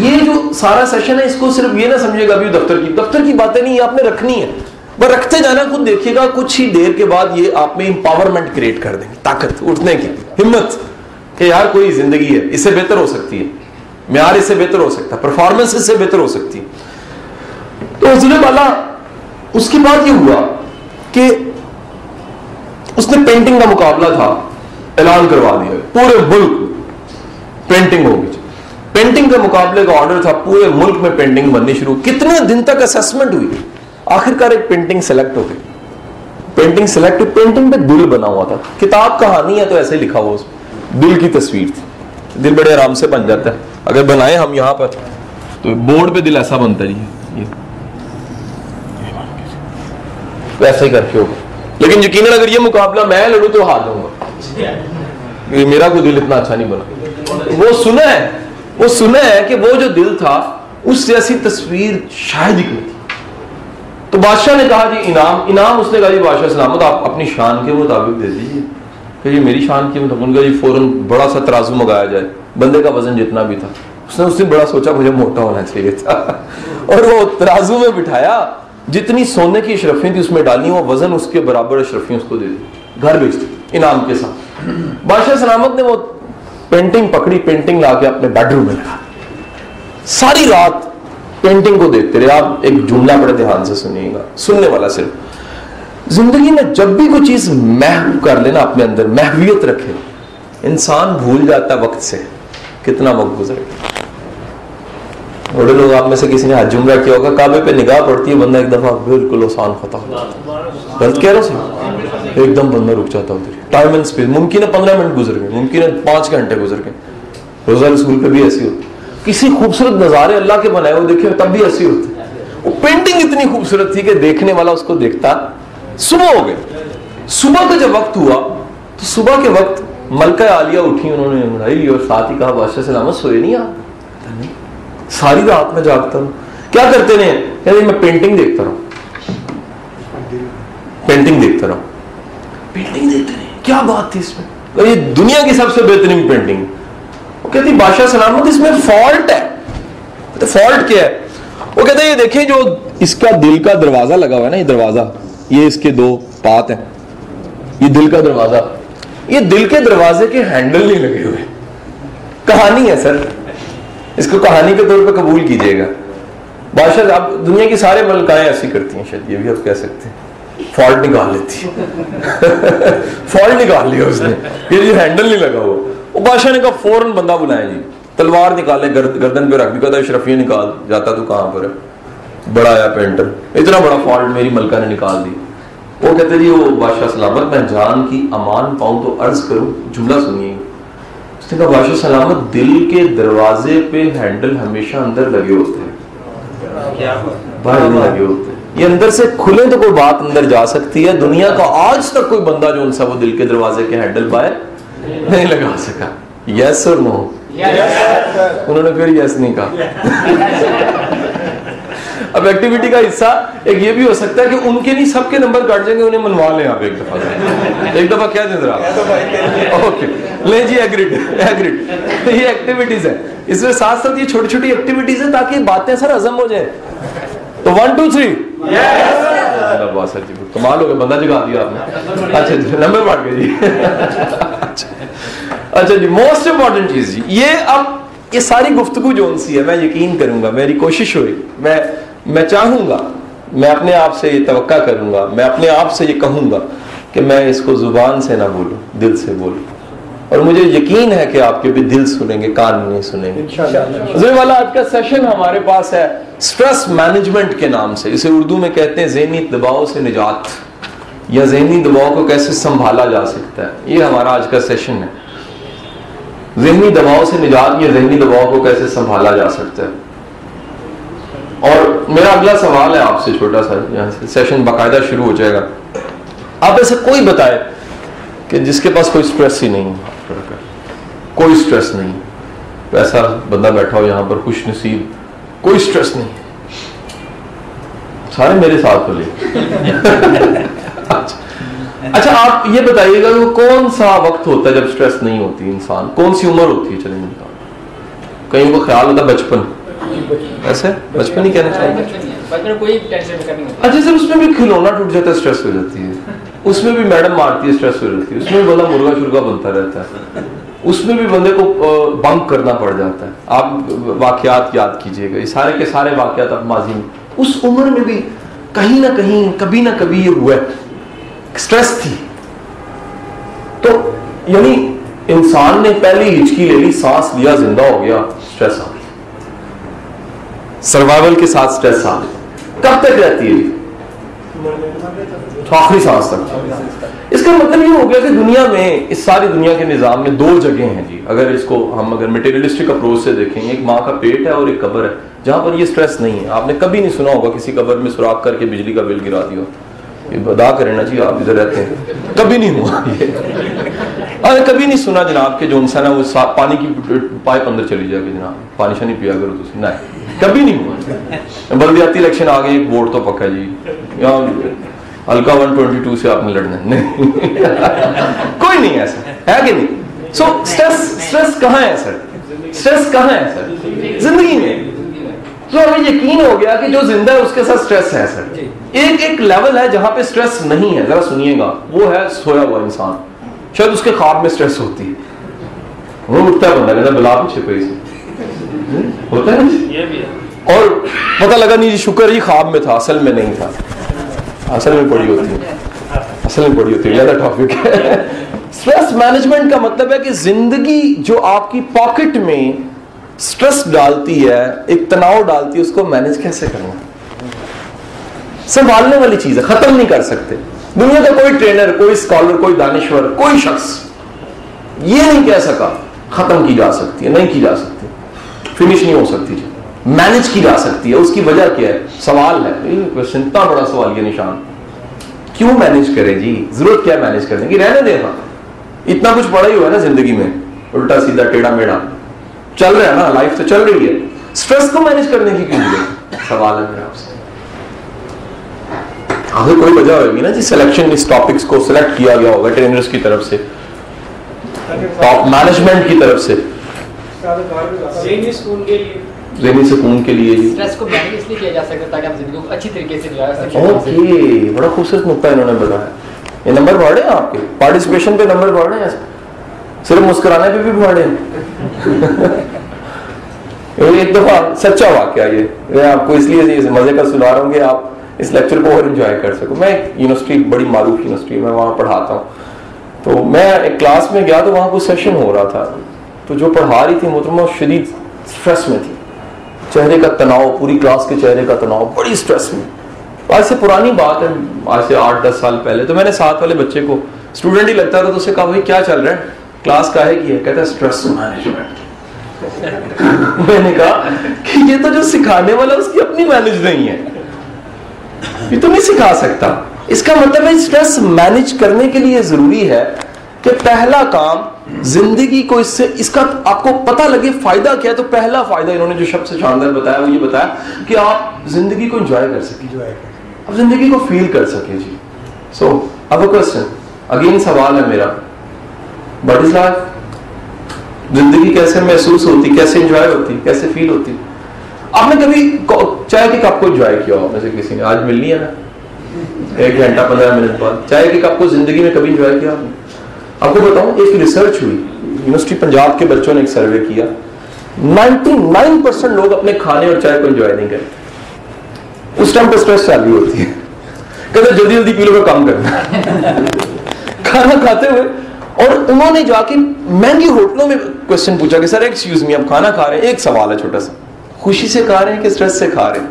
یہ جو سارا سیشن ہے اس کو صرف یہ نہ سمجھے گا ابھی دفتر کی۔ دفتر کی باتیں نہیں آپ نے رکھنی ہے۔ بس رکھتے جانا خود دیکھیے گا۔ کچھ ہی دیر کے بعد یہ آپ میں امپاورمنٹ کریٹ کر دیں گے۔ طاقت اٹھنے کی۔ ہمت کہ یار کوئی زندگی ہے اس سے بہتر ہو سکتی ہے۔ معیار اس سے بہتر ہو سکتا ہے۔ پرفارمنس اس سے بہتر ہو سکتی ہے۔ تو ضلع والا اس کے بعد یہ ہوا کہ اس نے پینٹنگ کا مقابلہ تھا، اعلان کروا دیا، پورے ملک پینٹنگ ہوگی پینٹنگ کے مقابلے کا آرڈر تھا، پورے ملک میں پینٹنگ بننی شروع۔ کتنے دن تک اسسمنٹ ہوئی؟ آخر کار ایک پینٹنگ سلیکٹ ہو گئی۔ پینٹنگ سلیکٹ پینٹنگ پہ دل بنا ہوا تھا۔ کتاب کہانی ہے تو ایسے لکھا ہوا اس دل کی تصویر تھی۔ دل بڑے آرام سے بن جاتا ہے۔ اگر بنائے ہم یہاں پر، تو بورڈ پہ دل ایسا بنتا نہیں ہے۔ ویسا ہی کر کے ہوگا لیکن یقیناً اگر یہ مقابلہ میں لڑوں تو ہار جاؤں گا۔ میرا کوئی دل اتنا اچھا نہیں بنا۔ وہ سنا ہے، وہ سنا ہے کہ وہ جو دل تھا، اس جیسی تصویر شاید ہی نہیں تو بادشاہ نے کہا جی انعام انعام اس نے کہا جی بادشاہ سلامت، آپ اپنی شان کے مطابق دے دیجیے کہ یہ میری شان کی مطابق جی فوراً بڑا سا ترازو منگایا جائے۔ بندے کا وزن جتنا بھی تھا۔ اس نے اس نے بڑا سوچا، مجھے موٹا ہونا چاہیے تھا۔ اور وہ ترازو میں بٹھایا۔ جتنی سونے کی اشرفیں تھی اس میں ڈالی وہ وزن اس کے برابر اشرفیں اس کو دے دی۔ گھر بھیج دی، انعام کے ساتھ۔ بادشاہ سلامت نے وہ پینٹنگ پکڑی پینٹنگ لا کے اپنے بیڈ روم میں لگا ساری رات پینٹنگ کو دیکھتے رہے۔ آپ ایک جملہ بڑے دھیان سے سنیے گا، سننے والا صرف۔ زندگی میں جب بھی کوئی چیز محو کر لینا اپنے اندر، محویت رکھے۔ انسان بھول جاتا ہے وقت سے، کتنا وقت گزرے۔ گا بڑے لوگ آپ میں سے کسی نے حج جمرہ کیا ہوگا، کعبے پہ نگاہ پڑتی ہے، بندہ ایک دفعہ بالکل آسان ختم غلط کہہ رہا سی ایک دم بندہ رک جاتا ادھر۔ ٹائم اینڈ اسپیس ممکن ہے پندرہ منٹ گزر گئے ممکن ہے پانچ گھنٹے گزر گئے۔ روزہ رسول پہ بھی ایسی ہوتی کسی خوبصورت نظارے اللہ کے بنائے ہوئے دیکھے، تب بھی ایسی ہوتی وہ پینٹنگ اتنی خوبصورت تھی کہ دیکھنے والا اس کو دیکھتا صبح ہو گئے۔ صبح کا جب وقت ہوا، تو صبح کے وقت ملکہ عالیہ اٹھی، انہوں نے اور ساتھ ہی کہا، بادشاہ سلامت سوئے نہیں آپ؟ ساری رات میں جاگتا ہوں۔ کیا کرتے ہیں؟ کہتے میں پینٹنگ دیکھتا رہا پینٹنگ دیکھتا رہا پینٹنگ دیکھتے رہے۔ کیا بات تھی اس میں؟ یہ دنیا کی سب سے بہترین پینٹنگ وہ کہتی بادشاہ سلامت اس میں فالٹ ہے۔ فالٹ کیا ہے؟ وہ کہتے یہ دیکھیں جو اس کا دل کا دروازہ لگا ہوا ہے نا یہ دروازہ۔ یہ اس کے دو پات ہیں۔ یہ دل کا دروازہ۔ یہ دل کے دروازے کے ہینڈل نہیں لگے ہوئے۔ کہانی ہے سر۔ اس کو کہانی کے طور پہ قبول کیجیے گا۔ بادشاہ اب دنیا کی سارے ملکائیں ایسی کرتی ہیں شاید، یہ بھی آپ کہہ سکتے ہیں۔ فالٹ نکال لیتی۔ فالٹ نکال لیا اس نے۔ یہ جو ہینڈل نہیں لگا ہوا۔ وہ بادشاہ نے کہا، فوراً بندہ بلائے جی۔ تلوار نکالے گردن پہ رکھ۔ بھی کہتا اشرفیہ نکال۔ جاتا تو کہاں پر ہے؟ بڑا آیا پینٹر۔ اتنا بڑا فالٹ میری ملکہ نے نکال دی۔ وہ کہتے جی وہ بادشاہ سلامت، میں جان کی امان پاؤں تو عرض کروں۔ جملہ سنیے۔ اس نے کہا بادشاہ سلامت دل کے دروازے پہ ہینڈل ہمیشہ اندر لگے ہوتے ہیں۔ باہر نہیں لگے ہوتے۔ یہ اندر سے کھلے تو کوئی بات اندر جا سکتی ہے۔ دنیا کا آج تک کوئی بندہ جو ان سا وہ دل کے دروازے کے ہینڈل باہر نہیں لگا سکا۔ یس اور نو انہوں نے پھر یس نہیں کہا۔ اب ایکٹیویٹی کا حصہ ایک یہ بھی ہو سکتا ہے کہ ان کے نہیں سب کے نمبر کاٹ جائیں گے انہیں منوا لیں آپ ایک دفعہ۔ ایک دفعہ کیا دیں ذرا اوکے لیں جی ایگریڈ ایگریڈ یہ ایکٹیویٹیز ہے اس میں ساتھ ساتھ یہ چھوٹی چھوٹی ایکٹیویٹیز ہیں تاکہ باتیں سر ہضم ہو جائیں. تو ون ٹو تھری کمال ہو گیا بندہ جگا دیا آپ نے. اچھا جی. نمبر بڑھ گئے جی. اچھا جی. موسٹ امپورٹنٹ چیز جی. یہ اب یہ ساری گفتگو جو ان سی ہے، میں یقین کروں گا، میری کوشش ہوئی. میں میں چاہوں گا، میں اپنے آپ سے یہ توقع کروں گا، میں اپنے آپ سے یہ کہوں گا کہ میں اس کو زبان سے نہ بولوں، دل سے بولوں. اور مجھے یقین ہے کہ آپ کے بھی دل سنیں گے کان نہیں سنیں گے۔ والا آج کا سیشن ہمارے پاس ہے سٹریس مینجمنٹ کے نام سے۔ اسے اردو میں کہتے ہیں ذہنی دباؤ سے نجات یا ذہنی دباؤ کو کیسے سنبھالا جا سکتا ہے۔ یہ ہمارا آج کا سیشن ہے۔ ذہنی دباؤ سے نجات یا ذہنی دباؤ کو کیسے سنبھالا جا سکتا ہے؟ اور میرا اگلا سوال ہے آپ سے چھوٹا سا یہاں سے سیشن باقاعدہ شروع ہو جائے گا۔ آپ ایسے کوئی بتائے کہ جس کے پاس کوئی سٹریس ہی نہیں کوئی سٹریس نہیں۔ ایسا بندہ بیٹھا ہو یہاں پر خوش نصیب کوئی سٹریس نہیں۔ سارے میرے ساتھ بولے اچھا آپ یہ بتائیے گا کہ کون سا وقت ہوتا ہے جب سٹریس نہیں ہوتی انسان؟ کون سی عمر ہوتی ہے چلیں کہیں کو خیال ہوتا ہے بچپن۔ ایسے؟ بچپن ہی کہنا چاہیے۔ اچھا سر اس میں بھی کھلونا ٹوٹ جاتا ہے سٹریس ہو جاتی ہے۔ اس میں بھی میڈم مارتی ہے سٹریس ہو جاتی ہے اس میں بھی بندہ مرغا شرگا بنتا رہتا ہے۔ اس میں بھی بندے کو بنک کرنا پڑ جاتا ہے۔ آپ واقعات یاد کیجیے گا۔ یہ سارے کے سارے واقعات اب ماضی میں۔ اس عمر میں بھی کہیں نہ کہیں، کبھی نہ کبھی یہ ہوا ہے سٹریس تھی۔ تو یعنی انسان نے پہلی ہچکی لے لی، سانس لیا، زندہ ہو گیا سٹریس آ گیا سروائیول کے ساتھ سٹریس آ گیا کب تک رہتی ہے آخری سانس تک۔ اس کا مطلب یہ ہو گیا کہ دنیا میں، اس ساری دنیا کے نظام میں دو جگہ ہیں جی۔ اگر اس کو ہم اگر مٹیریلسٹک اپروچ سے دیکھیں، ایک ماں کا پیٹ ہے اور ایک قبر ہے، جہاں پر یہ سٹریس نہیں ہے۔ آپ نے کبھی نہیں سنا ہوگا کسی قبر میں سوراخ کر کے بجلی کا بل گرا دیا یہ بدا کریں نا جی آپ ادھر رہتے ہیں۔ کبھی نہیں ہوا یہ۔ کبھی نہیں سنا جناب، کہ جو انسان ہے وہ پانی کی پائپ اندر چلی جائے گی جناب۔ پانی شانی پیا کرو تو نہیں۔ کبھی نہیں ہوا۔ بلدیاتی الیکشن آ گئی، ووٹ تو پکا جی۔ یا ہلکا ون ٹوینٹی ٹو سے آپ نے لڑنا نہیں۔ کوئی نہیں ایسا ہے کہ نہیں؟ سو اسٹریس کہاں ہے سر؟ اسٹریس کہاں ہے سر؟ زندگی میں۔ تو ہمیں یقین ہو گیا کہ جو زندہ ہے، اس کے ساتھ اسٹریس ہے سر۔ ایک ایک لیول ہے جہاں پہ اسٹریس نہیں ہے۔ ذرا سنیے گا۔ وہ ہے سویا ہوا انسان۔ شاید اس کے خواب میں اسٹریس ہوتی ہے۔ وہ اٹھتا ہے بندہ، کہتا بلا پیچھے کوئی سے ہوتا ہے؟ اور پتہ لگا نہیں جی شکر ہی خواب میں تھا اصل میں نہیں تھا۔ اصل میں پڑی ہوتی ہے۔ اصل میں پڑی ہوتی ہے زیادہ ٹاپک ہے۔ سٹریس مینجمنٹ کا مطلب ہے کہ زندگی جو آپ کی پاکٹ میں سٹریس ڈالتی ہے ایک تناؤ ڈالتی ہے اس کو مینج کیسے کرنا سنبھالنے والی چیز ہے ختم نہیں کر سکتے۔ دنیا کا کوئی ٹرینر کوئی اسکالر کوئی دانشور کوئی شخص یہ نہیں کہہ سکا ختم کی جا سکتی ہے نہیں کی جا سکتی۔ فنش نہیں ہو سکتی۔ مینج کی جا سکتی ہے، اس کی وجہ کیا ہے؟ سوال ہے۔ اتنا بڑا سوال، یہ نشان۔ کیوں مینج کرے جی؟ ضرورت کیا مینج کرنے کی؟ رہنے دے ہاں۔ اتنا کچھ بڑا ہی ہوا ہے نا زندگی میں۔ الٹا سیدھا ٹیڑھا میڑا چل رہا ہے نا لائف تو چل رہی ہے۔ اسٹریس کو مینج کرنے کی کیوں سوال ہے میرا آپ سے۔ آخر کوئی وجہ ہوگی نا جی؟ سلیکشن اس ٹاپکس کو سلیکٹ کیا گیا ہوگا ٹرینرز کی طرف سے۔ مینجمنٹ کی طرف سے۔ ذہنی سکون کے لیے۔ بڑا خوبصورت نقطہ انہوں نے بتایا۔ یہ نمبر بڑھے ہیں آپ کے؟ پارٹیسپیشن پہ نمبر بڑھ رہے ہیں۔ صرف مسکرانے پہ بھی بڑھے ہیں۔ ایک دفعہ سچا واقعہ یہ۔ میں آپ کو اس لیے مزے کا سنا رہا ہوں کہ آپ اس لیکچر کو اور انجوائے کر سکو۔ میں یونیورسٹی بڑی معروف یونیورسٹی میں وہاں پڑھاتا ہوں۔ تو میں ایک کلاس میں گیا تو وہاں کوئی سیشن ہو رہا تھا۔ تو جو پڑھا رہی تھی محترمہ شدید اسٹریس میں تھی۔ چہرے کا تناؤ، پوری کلاس کے چہرے کا تناؤ، بڑی اسٹریس میں۔ آج سے پرانی بات ہے، آج سے آٹھ، دس سال پہلے۔ تو میں نے ساتھ والے بچے کو اسٹوڈنٹ ہی لگتا تھا تو اسے کہا، بھائی، کیا چل رہا ہے؟ کلاس کا ہے کی ہے؟ کہتا ہے اسٹریس مینجمنٹ میں نے کہا کہ یہ تو جو سکھانے والا اس کی اپنی مینج نہیں ہے۔ یہ تو نہیں سکھا سکتا۔ اس کا مطلب ہے اسٹریس مینج کرنے کے لیے ضروری ہے کہ پہلا کام زندگی کو اس سے اس کا آپ کو پتہ لگے فائدہ کیا ہے تو پہلا فائدہ انہوں نے جو شخص شاندار بتایا وہ یہ بتایا کہ آپ زندگی کو انجوائے کر سکیں۔ آپ زندگی کو فیل کر سکیں جی۔ سو اب کوشچن اگین سوال ہے میرا۔ بٹ از لائف زندگی کیسے محسوس ہوتی کیسے انجوائے ہوتی کیسے فیل ہوتی؟ آپ نے کبھی چائے کے کپ کو انجوائے کیا ہو؟ میں سے کسی نے؟ آج ملنی ہے نا۔ ایک گھنٹہ پندرہ منٹ بعد۔ چائے کے کپ کو زندگی میں کبھی انجوائے کیا آپ آپ کو بتاؤں، ایک ریسرچ ہوئی یونیورسٹی پنجاب کے بچوں نے ایک سروے کیا۔ نائنٹی نائن پرسینٹ لوگ اپنے کھانے اور چائے کو انجوائے نہیں کرتے۔ اس ٹائم پہ اسٹریس چالی ہوتی ہے۔ کہتے جلدی جلدی پی لو کا کام کرنا کھانا کھاتے ہوئے، اور انہوں نے جا کے مہنگی ہوٹلوں میں کوشچن پوچھا کہ سر ایکسکیوز می اب کھانا کھا رہے ہیں؟ ایک سوال ہے چھوٹا سا۔ خوشی سے کھا رہے ہیں کہ اسٹریس سے کھا رہے ہیں؟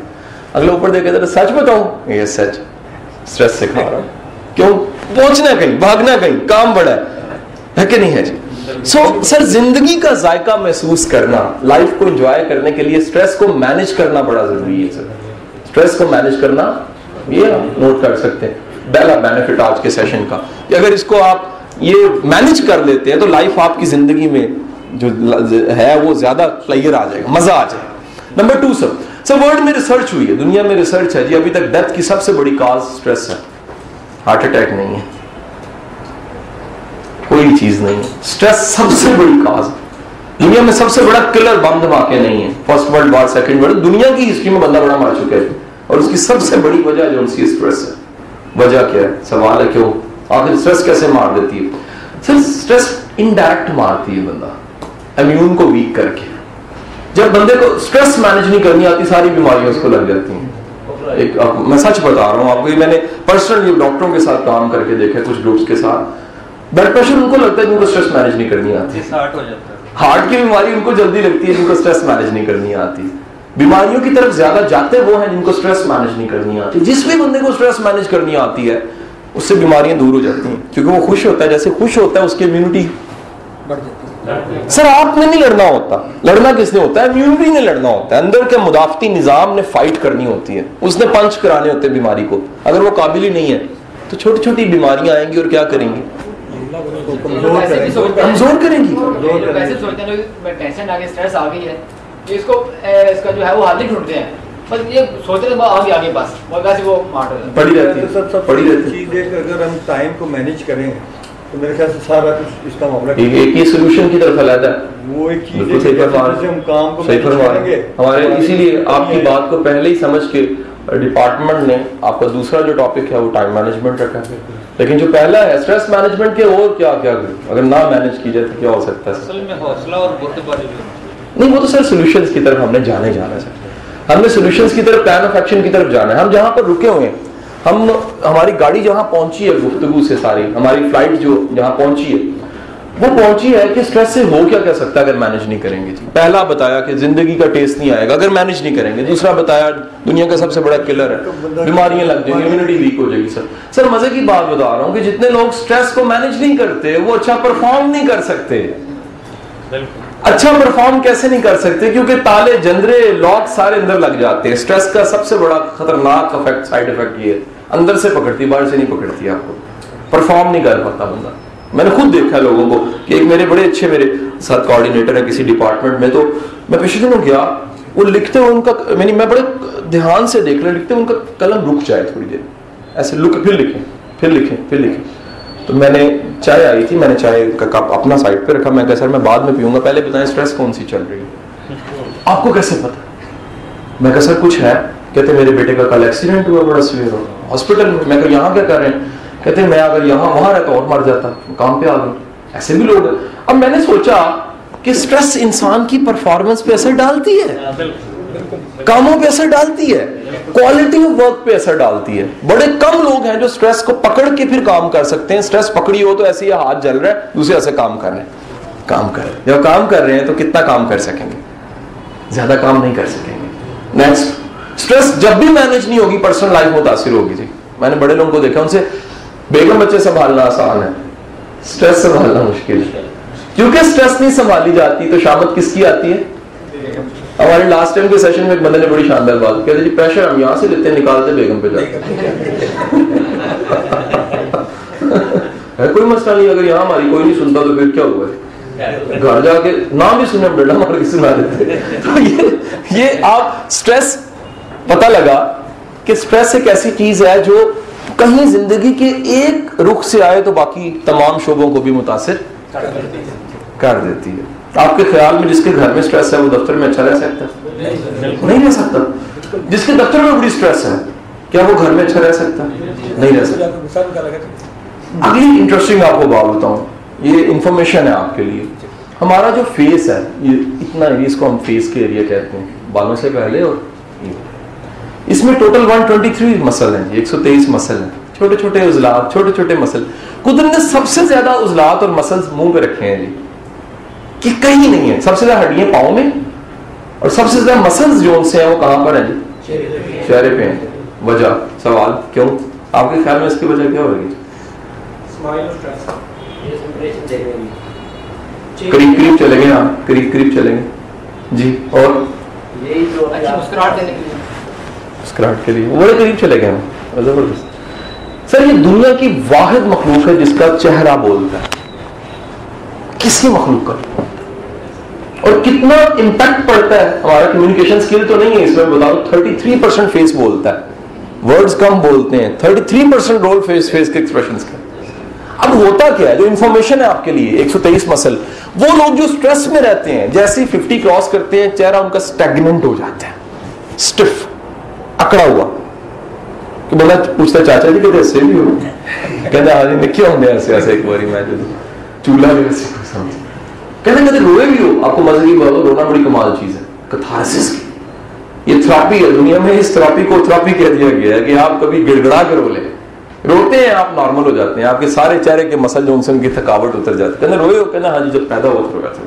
اگلے اوپر دیکھے ذرا سچ بتاؤں؟ یہ سچ اسٹریس سے کھا رہا ہوں۔ کیوں؟ پہنچنا کہیں، بھاگنا کہیں، کام بڑا ہے۔ کہ نہیں ہے جی؟ سو سر، زندگی کا ذائقہ محسوس کرنا لائف کو انجوائے کرنے کے لیے اسٹریس کو مینج کرنا بڑا ضروری ہے، سر۔ اسٹریس کو مینج کرنا، یہ نوٹ کر سکتے ہیں۔ پہلا بینیفٹ آج کے سیشن کا۔ کہ اگر اس کو آپ یہ مینج کر لیتے ہیں، تو لائف آپ کی زندگی میں جو ہے، وہ زیادہ کلیئر آ جائے گا، مزہ آ جائے گا۔ Number two sir sir world میں ریسرچ ہوئی ہے، دنیا میں ریسرچ ہے جی ابھی تک ڈیتھ کی سب سے بڑی کاز اسٹریس ہے۔ ہارٹ اٹیک نہیں ہے۔ کوئی چیز نہیں ہے۔ اسٹریس سب سے بڑی کاز ہے۔ دنیا میں سب سے بڑا کلر بم دھماکے نہیں ہے first world war second world دنیا کی ہسٹری میں بندہ بڑا مار چکا ہے۔ اور اس کی سب سے بڑی وجہ جو ان کی اسٹریس ہے۔ وجہ کیا ہے؟ سوال ہے کیوں؟ آخر اسٹریس کیسے مار دیتی ہے؟ سر اسٹریس انڈائریکٹ مارتی ہے بندہ۔ امیون کو ویک کر کے جب بندے کو اسٹریس مینج نہیں کرنی آتی، ساری بیماریاں اس کو لگ جاتی ہیں۔ ایک میں سچ بتا رہا ہوں، آپ کو یہ میں نے پرسنل ڈاکٹروں کے ساتھ کام کر کے دیکھا کچھ گروپس کے ساتھ۔ بلڈ پریشر ان کو لگتا ہے جن کو اسٹریس مینج نہیں کرنی آتی۔ ہارٹ کی بیماری ان کو جلدی لگتی ہے جن کو اسٹریس مینج نہیں کرنی آتی۔ بیماریوں کی طرف زیادہ جاتے وہ ہیں جن کو اسٹریس مینج نہیں کرنی آتی۔ جس بھی بندے کو اسٹریس مینج کرنی آتی ہے اس سے بیماریاں دور ہو جاتی ہیں۔ کیونکہ وہ خوش ہوتا ہے جیسے خوش ہوتا ہے اس کی امیونٹی سر آپ نے نہیں لڑنا ہوتا۔ لڑنا کس نے ہوتا ہے؟ امیونٹی نے لڑنا ہوتا ہے۔ اندر کے مدافعتی نظام نے فائٹ کرنی ہوتی ہے۔ اس نے پنچ کرانے ہوتے ہیں بیماری کو۔ اگر وہ قابل ہی نہیں ہے تو چھوٹی چھوٹی بیماریاں آئیں گی اور کیا کریں گی کمزور کریں گی۔ اس کو اس کا جو ہے وہ حل نہیں ڈھونڈتے ہیں۔ بس یہ سوچتے ہیں آگے آگے بس۔ ویسے وہ مارٹ ہو پڑی رہتی ہے۔ سب سب پڑی رہتی چیز اگر ہم ٹائم کو مینیج کریں تو میرے خیال سے سارا کچھ اس کا معاملہ ایک ہی سولوشن کی طرف علیحدہ وہ ایک چیز بالکل ہے جیسے ہم کام کو صحیح فرما ہمارے اسی لیے آپ کی بات کو پہلے ہی سمجھ کے ڈپارٹمنٹ نے آپ کا دوسرا جو ٹاپک ہے وہ ٹائم مینجمنٹ رکھا ہے لیکن جو پہلا ہے اسٹریس مینجمنٹ کے اور کیا کیا اگر نہ مینج کی جائے تو کیا ہو سکتا ہے؟ اصل میں حوصلہ اور نہیں وہ تو سر سولوشنز کی طرف ہم نے جانے جانا ہے سر ہم نے سولوشنز کی طرف پلان آف ایکشن کی طرف جانا ہے۔ ہم جہاں پر رکے ہوئے ہیں ہم ہماری گاڑی جہاں پہنچی ہے گفتگو سے ساری ہماری فلائٹ جو جہاں پہنچی ہے وہ پہنچی ہے کہ اسٹریس سے ہو کیا کہہ سکتا ہے اگر مینج نہیں کریں گے جی؟ پہلا بتایا کہ زندگی کا ٹیسٹ نہیں آئے گا، اگر مینج نہیں کریں گے۔ دوسرا بتایا دنیا کا سب سے بڑا کلر ہے۔ بیماریاں لگ جائیں گی امیونٹی ویک ہو جائے گی سر سر مزے کی بات بتا رہا ہوں کہ جتنے لوگ اسٹریس کو مینج نہیں کرتے، وہ اچھا پرفارم نہیں کر سکتے۔ اچھا پرفارم کیسے نہیں کر سکتے؟ کیونکہ تالے جندرے لاک سارے اندر لگ جاتے ہیں۔ اسٹریس کا سب سے بڑا خطرناک افیکٹ سائڈ افیکٹ یہ ہے۔ اندر سے پکڑتی، باہر سے نہیں پکڑتی آپ کو۔ پرفارم نہیں کر پاتا بندہ۔ میں نے خود دیکھا ہے لوگوں کو کہ ایک میرے بڑے اچھے میرے ساتھ کوآرڈینیٹر ہے کسی ڈپارٹمنٹ میں تو میں پچھلے دنوں گیا وہ لکھتے ہوئے ان کا یعنی میں بڑے دھیان سے دیکھ رہا لکھتے ہوئے ان کا قلم رک جائے تھوڑی دیر، ایسے لک، پھر لکھیں پھر لکھیں پھر لکھیں۔ تو میں نے چائے آئی تھی، میں نے چائے کا کپ اپنا سائڈ پہ رکھا، میں کہا، سر، میں بعد میں پیوں گا، پہلے بتائیں اسٹریس کون سی چل رہی ہے؟ آپ کو کیسے پتا میں کہا، سر، کچھ ہے۔ کہتے میرے بیٹے کا کل ایکسیڈنٹ ہوا، بڑا سویر ہو ہاسپٹل میں میں کہا، یہاں کیا کر رہے ہیں؟ کہتے میں اگر یہاں وہاں رہتا اور مر جاتا کام پہ آ گئی ایسے بھی لوگ ہیں۔ اب میں نے سوچا کہ اسٹریس انسان کی پرفارمنس پہ اثر ڈالتی ہے۔ کاموں پہ اثر ڈالتی ہے۔ کوالٹی آف ورک پہ اثر ڈالتی ہے۔ بڑے کم لوگ ہیں جو سٹریس کو پکڑ کے پھر کام کر سکتے ہیں۔ سٹریس پکڑی ہو تو ایسے ہی ہاتھ جل رہا ہے دوسرے سے کام کر رہے ہیں۔ کام کر رہے ہیں۔ جب کام کر رہے ہیں تو کتنا کام کر سکیں گے؟ زیادہ کام نہیں کر سکیں گے۔ نیکسٹ سٹریس جب بھی مینج نہیں ہوگی پرسنل لائف متاثر ہوگی۔ جی میں نے بڑے لوگوں کو دیکھا ان سے بیگم بچے سنبھالنا آسان ہے۔ سٹریس سنبھالنا مشکل۔ ہے کیونکہ سٹریس نہیں سنبھالی جاتی، تو شامت کس کی آتی ہے؟ ہمارے لاسٹ ٹائم کے سیشن میں ایک بندے نے بڑی شاندار بات کہتے جی پریشر ہم یہاں سے لیتے ہیں، نکالتے بیگم پہ جاتے ہے کوئی مسئلہ نہیں، اگر یہاں ہماری کوئی نہیں سنتا تو پھر کیا ہوا ہے؟ گھر جا کے نام بھی سنے ڈنڈا مار کے سنا دیتے تو یہ یہ آپ سٹریس پتہ لگا کہ سٹریس ایک ایسی چیز ہے جو کہیں زندگی کے ایک رخ سے آئے تو باقی تمام شعبوں کو بھی متاثر کر دیتی ہے۔ آپ کے خیال میں جس کے گھر میں سٹریس ہے، وہ دفتر میں اچھا رہ سکتا ہے؟ نہیں رہ سکتا۔ جس کے دفتر میں بڑی سٹریس ہے، کیا وہ گھر میں اچھا رہ سکتا؟ ہے نہیں رہ سکتا۔ اگلی انٹرسٹنگ آپ کو بات بتاؤں۔ یہ انفارمیشن ہے آپ کے لیے۔ ہمارا جو فیس ہے، یہ اتنا اس کو ہم فیس کے ایریا کہتے ہیں۔ بالوں سے پہلے اور یہ۔ اس میں ٹوٹل 123 مسل ہیں ایک سو تیئیس مسل ہیں۔ چھوٹے چھوٹے عضلات چھوٹے چھوٹے مسل۔ قدرت نے سب سے زیادہ عضلات اور مسل منہ پہ رکھے ہیں جی۔ کہ کہیں نہیں ہے۔ سب سے زیادہ ہڈیاں پاؤں میں اور سب سے زیادہ مسلز جو ان سے ہیں وہ کہاں پر ہیں جی؟ چہرے پہ ہیں۔ وجہ سوال کیوں؟ آپ کے خیال میں اس کی وجہ کیا ہوگی؟ قریب قریب چلے گئے آپ قریب قریب چلے گئے جی اور اچھی مسکراہٹ دینے کے لیے۔ اسکراٹ کے لیے وہ بڑے قریب چلے گئے۔ ہم زبردست۔ سر، یہ دنیا کی واحد مخلوق ہے جس کا چہرہ بولتا ہے۔ کسی مخلوق کا؟ اور کتنا امپیکٹ پڑتا ہے۔ ہمارا کمیونیکیشن سکل تو نہیں ہے، اس میں بتا دو تھرٹی تھری پرسینٹ فیس بولتا ہے۔ ورڈز کم بولتے ہیں thirty three percent role face face کے ایکسپریشن کا اب ہوتا کیا ہے؟ جو انفارمیشن ہے آپ کے لیے، ایک سو تیئیس مسل۔ وہ لوگ جو اسٹریس میں رہتے ہیں، جیسے ففٹی کراس کرتے ہیں، چہرہ ان کا اسٹیگنٹ ہو جاتا ہے۔ اسٹف اکڑا ہوا کہ بندہ پوچھتا چاچا جی کہ ایسے بھی ہو۔ کہتا ہاں جی کیا ہوں ایسے ایسے ایک باری میں جو چولہا بھی ایسے کوئی سمجھ کہتے کہتے روئے بھی ہو۔ آپ کو مزے کی بات ہو رونا بڑی کمال چیز ہے کتھارسس کی۔ یہ تھراپی ہے، دنیا میں اس تھراپی کو تھراپی کہہ دیا گیا ہے کہ آپ کبھی گڑ گڑا کے رو لیں روتے ہیں، آپ نارمل ہو جاتے ہیں۔ آپ کے سارے چہرے کے مسل جو ان سے ان کی تھکاوٹ اتر جاتی ہے۔ کہتے روئے ہو کہنا ہاں جی جب پیدا ہوا تو رویا تھا۔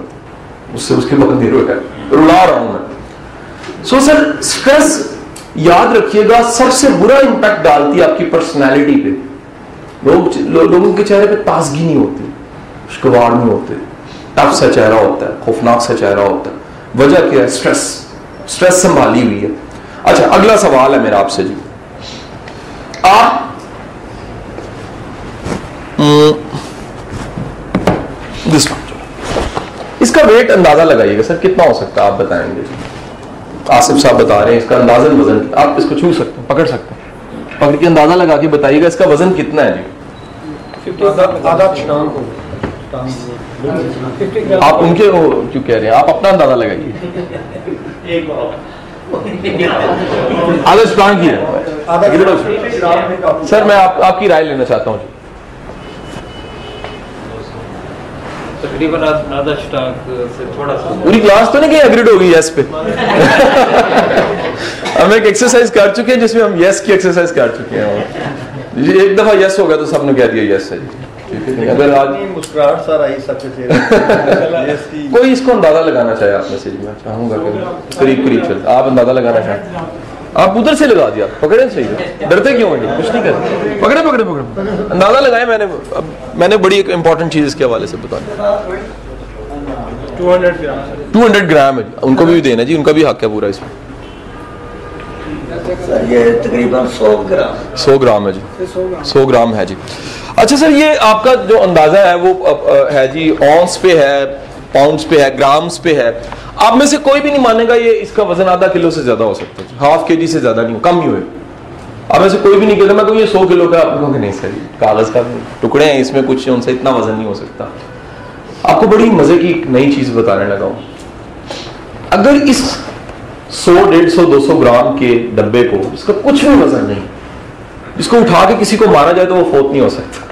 اس سے اس کے بعد نہیں رویا رلا رہا ہوں میں۔ سو سر اسٹریس یاد رکھیے گا، سب سے برا امپیکٹ ڈالتی ہے آپ کی پرسنالٹی پہ۔ لوگ لوگوں کے چہرے پہ تازگی نہیں ہوتی، خوشگوار نہیں ہوتے۔ ٹف سا چہرہ ہوتا ہے، خوفناک سا چہرہ ہوتا ہے۔ وجہ کیا ہے؟ اسٹریس اسٹریس سنبھالی ہوئی ہے۔ اچھا اگلا سوال ہے میرا آپ سے جی۔ آپ اس کا ویٹ اندازہ لگائیے گا سر، کتنا ہو سکتا ہے آپ بتائیں گے؟ آصف صاحب بتا رہے ہیں اس کا اندازن وزن آپ اس کو چھو سکتے ہیں پکڑ سکتے ہیں۔ پکڑ کے اندازہ لگا کے بتائیے گا اس کا وزن کتنا ہے جی؟ آپ ان کے کیوں کہہ رہے ہیں آپ اپنا اندازہ لگائیے۔ آدھا اسٹرانگ کی ہے۔ سر میں آپ آپ کی رائے لینا چاہتا ہوں تقریباً آدھا اسٹاک سے تھوڑا سا۔ پوری کلاس تو نہیں کہ اگریڈ ہوگی یس پہ؟ ہم ایک ایکسرسائز کر چکے ہیں جس میں ہم یس کی ایکسرسائز کر چکے ہیں۔ جی ایک دفعہ یس ہو گیا تو سب نے کہہ دیا یس ہے جی۔ ٹھیک ہے؟ اگر آج مسکراہٹ سر آئی سب کے کوئی اس کو اندازہ لگانا چاہے آپ میں سے جی میں چاہوں گا کہ قریب قریب چل آپ اندازہ لگانا چاہیں۔ آپ ادھر سے لگا دیا پکڑے صحیح ڈرتے کیوں ہیں؟ کچھ نہیں کرتے پکڑے پکڑے پکڑے اندازہ لگائے میں نے اب میں نے بڑی ایک امپورٹنٹ چیز اس کے حوالے سے بتایا two hundred gram two hundred gram ہے۔ ان کو بھی دینا جی ان کا بھی حق ہے پورا اس میں۔ تقریباً سو گرام۔ ہے جی۔ سو گرام۔ ہے جی۔ اچھا سر یہ آپ کا جو اندازہ ہے وہ ہے جی اونس پہ ہے پاؤنڈس پہ ہے گرامز پہ ہے۔ آپ میں سے کوئی بھی نہیں مانے گا یہ اس کا وزن آدھا کلو سے زیادہ ہو سکتا ہے۔ ہاف کے جی سے زیادہ نہیں ہو، کم ہی ہوئے۔ آپ میں سے کوئی بھی نہیں کہتا میں کہوں یہ سو کلو کا آپ کہوں نہیں سر کاغذ کا ٹکڑے ہیں، اس میں کچھ ان سے اتنا وزن نہیں ہو سکتا۔ آپ کو بڑی مزے کی ایک نئی چیز بتانے لگا ہوں۔ اگر اس سو، ڈیڑھ سو، دو سو گرام کے ڈبے کو اس کا کچھ بھی وزن نہیں، اس کو اٹھا کے کسی کو مارا جائے تو وہ فوت نہیں ہو سکتا۔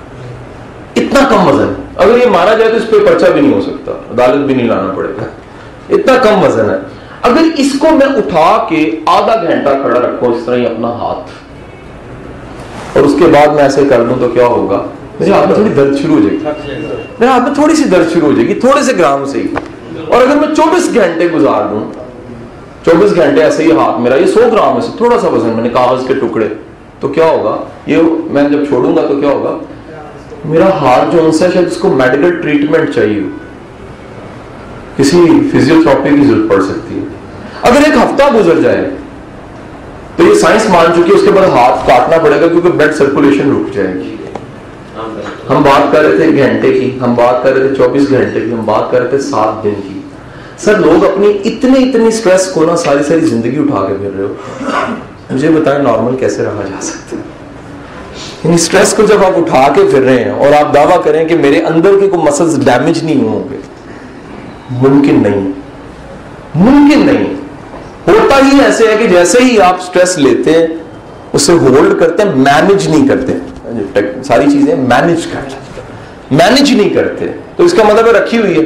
اتنا کم وزن۔ اگر یہ مارا جائے تو اس پہ پرچہ بھی نہیں ہو سکتا، عدالت بھی نہیں لانا پڑے گا۔ اتنا کم وزن ہے۔ اگر اس کو میں اٹھا کے آدھا گھنٹہ کھڑا رکھوں اس طرح ہی اپنا ہاتھ اور اس کے بعد میں ایسے کر دوں تو کیا ہوگا؟ میرے ہاتھ میں تھوڑی درد شروع ہو جائے گی۔ میرے ہاتھ میں تھوڑی سی درد شروع ہو جائے گی تھوڑے سے گرام سے ہی۔ اور اگر میں چوبیس گھنٹے گزار دوں چوبیس گھنٹے ایسے ہی ہاتھ میرا یہ سو گرام ہے تھوڑا سا وزن میں نے کاغذ کے ٹکڑے۔ تو کیا ہوگا؟ یہ میں جب چھوڑوں گا تو کیا ہوگا؟ میرا ہاتھ جو ان سے شاید اس کو میڈیکل ٹریٹمنٹ چاہیے۔ کسی فزیوتھراپی کی ضرورت پڑ سکتی ہے۔ اگر ایک ہفتہ گزر جائے، تو یہ سائنس مان چکی ہے اس کے بعد ہاتھ کاٹنا پڑے گا کیونکہ بلڈ سرکولیشن رک جائے گی۔ ہم بات کر رہے تھے گھنٹے کی، ہم بات کر رہے تھے چوبیس گھنٹے کی، ہم بات کر رہے تھے سات دن کی۔ سر، لوگ اپنی اتنے اتنی سٹریس کو نا ساری ساری زندگی اٹھا کے پھر رہے ہو۔ مجھے بتائیں نارمل کیسے رہا جا سکتا ہے؟ یعنی سٹریس کو جب آپ اٹھا کے پھر رہے ہیں اور آپ دعویٰ کریں کہ میرے اندر کے کوئی مسلز ڈیمیج نہیں ہوں گے ممکن نہیں۔ ممکن نہیں۔ ہوتا ہی ایسے ہے کہ جیسے ہی آپ سٹریس لیتے ہیں اس سے ہولڈ کرتے ہیں مینج نہیں کرتے۔ ہاں جی، ساری چیزیں مینج کرتے مینج نہیں کرتے۔ تو اس کا مطلب رکھی ہوئی ہے۔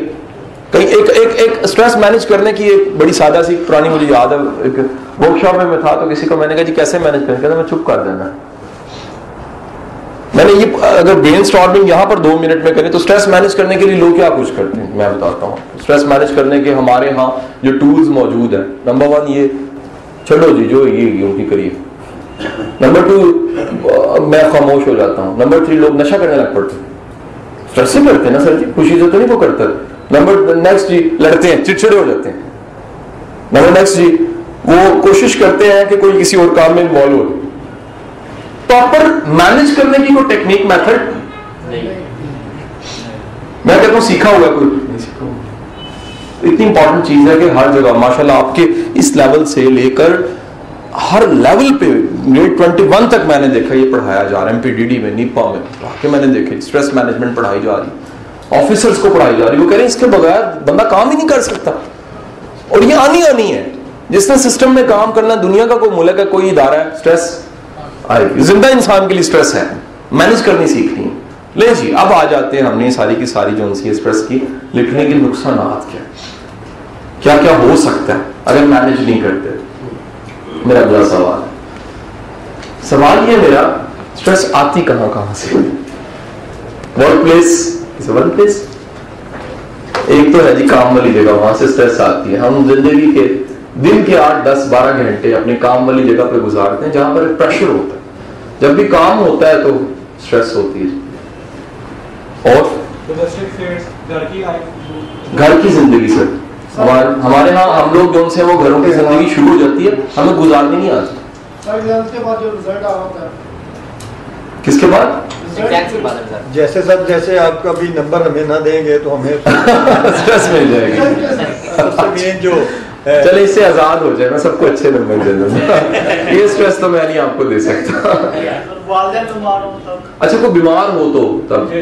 کہیں ایک ایک ایک اسٹریس مینج کرنے کی ایک بڑی سادہ سی پرانی مجھے یاد ہے، ایک ورک شاپ میں میں تھا تو کسی کو میں نے کہا جی کیسے مینج کریں؟ کہتے میں چپ کر دینا۔ میں نے یہ اگر برین اسٹارمنگ یہاں پر دو منٹ میں کریں تو اسٹریس مینج کرنے کے لیے لوگ کیا کچھ کرتے ہیں؟ میں بتاتا ہوں۔ اسٹریس مینج کرنے کے ہمارے ہاں جو ٹولز موجود ہیں نمبر ون یہ چلو جی جو یہ ان کی کریے نمبر ٹو میں خاموش ہو جاتا ہوں۔ نمبر تھری لوگ نشہ کرنے لگ پڑتے ہیں۔ اسٹریس سے کرتے ہیں نا سر جی خوشی سے تو نہیں وہ کرتا نمبر نیکسٹ جی لڑتے ہیں، چڑچڑے ہو جاتے ہیں۔ نمبر نیکسٹ جی وہ کوشش کرتے ہیں کہ کوئی کسی اور کام میں انوالو ہو پراپر مینج کرنے کی کوئی ٹیکنیک میتھڈ میں کہتا ہوں سیکھا ہوا کوئی۔ اتنی امپورٹنٹ چیز ہے کہ ہر جگہ ماشاءاللہ آپ کے اس لیول سے لے کر ہر لیول پہ گریڈ ٹوینٹی ون تک میں نے دیکھا یہ پڑھایا جا رہا ہے ایم پی ڈی ڈی میں نیپا میں۔ واقعی میں نے دیکھے اسٹریس مینجمنٹ پڑھائی جا رہی۔ آفیسرس کو پڑھائی جا رہی۔ وہ کہہ رہے ہیں اس کے بغیر بندہ کام ہی نہیں کر سکتا۔ اور یہ آنی آنی ہے۔ جس نے سسٹم میں کام کرنا دنیا کا کوئی ملک ہے کوئی ادارہ ہے اسٹریس آئے گی زندہ انسان کے لیے اسٹریس ہے. مینج کرنی سیکھنی. لے جی اب آ جاتے ہیں ہم نے ساری کی ساری جو سی اسٹریس کی، لکھنے کے نقصانات کیا کیا کیا ہو سکتا ہے اگر مینج نہیں کرتے؟ میرا اگلا سوال ہے. سوال یہ میرا اسٹریس آتی کہاں کہاں سے؟ ورک پلیس ورک پلیس ایک تو ہے جی کام والی جگہ، وہاں سے اسٹریس آتی ہے. ہم زندگی کے دن کے آٹھ، دس، بارہ گھنٹے اپنے کام والی جگہ پہ گزارتے ہیں جہاں پر پریشر ہوتا ہے. جب بھی کام ہوتا ہے تو اسٹریس ہوتی ہے۔ اور گھر کی زندگی سے۔ ہمارے ہاں ہم لوگ جو سے وہ گھروں کی زندگی شروع ہو جاتی ہے ہمیں گزارنی نہیں آتی۔ کس کے بعد؟ جیسے سب جیسے آپ کا بھی نمبر ہمیں نہ دیں گے تو ہمیں اسٹریس مل جائے گی۔ سب سے مین جو چلے اس سے آزاد ہو جائے میں سب کو اچھے نمبر دے دوں۔ یہ اسٹریس تو میں نہیں آپ کو دے سکتا۔ اچھا کوئی بیمار ہو تو تب۔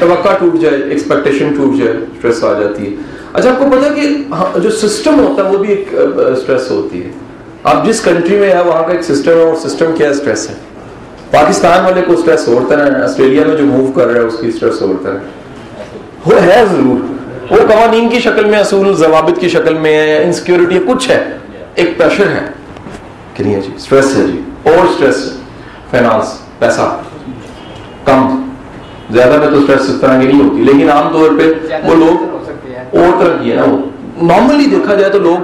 توقع ٹوٹ جائے ایکسپیکٹیشن ٹوٹ جائے اسٹریس آ جاتی ہے۔ اچھا آپ کو پتا کہ ہاں، جو سسٹم ہوتا ہے وہ بھی ایک اسٹریس ہوتی ہے۔ آپ جس کنٹری میں ہے وہاں کا ایک سسٹم ہے اور سسٹم کیا اسٹریس ہے؟ پاکستان والے کو اسٹریس ہوتا ہے آسٹریلیا میں جو موو کر رہا ہے اس کی اسٹریس ہوتا ہے۔ وہ ہے ضرور۔ وہ قوانین کی شکل میں اصول ضوابط کی شکل میں ہے انسیکیورٹی کچھ ہے۔ ایک پریشر ہے۔ کہ نہیں ہے جی؟ اسٹریس ہے جی۔ اور اسٹریس فائنانس پیسہ۔ کم۔ زیادہ میں تو اسٹریس اس طرح کی نہیں ہوتی۔ لیکن عام طور پہ وہ لوگ اور طرح کی ہے نا وہ۔ نارملی دیکھا جائے تو لوگ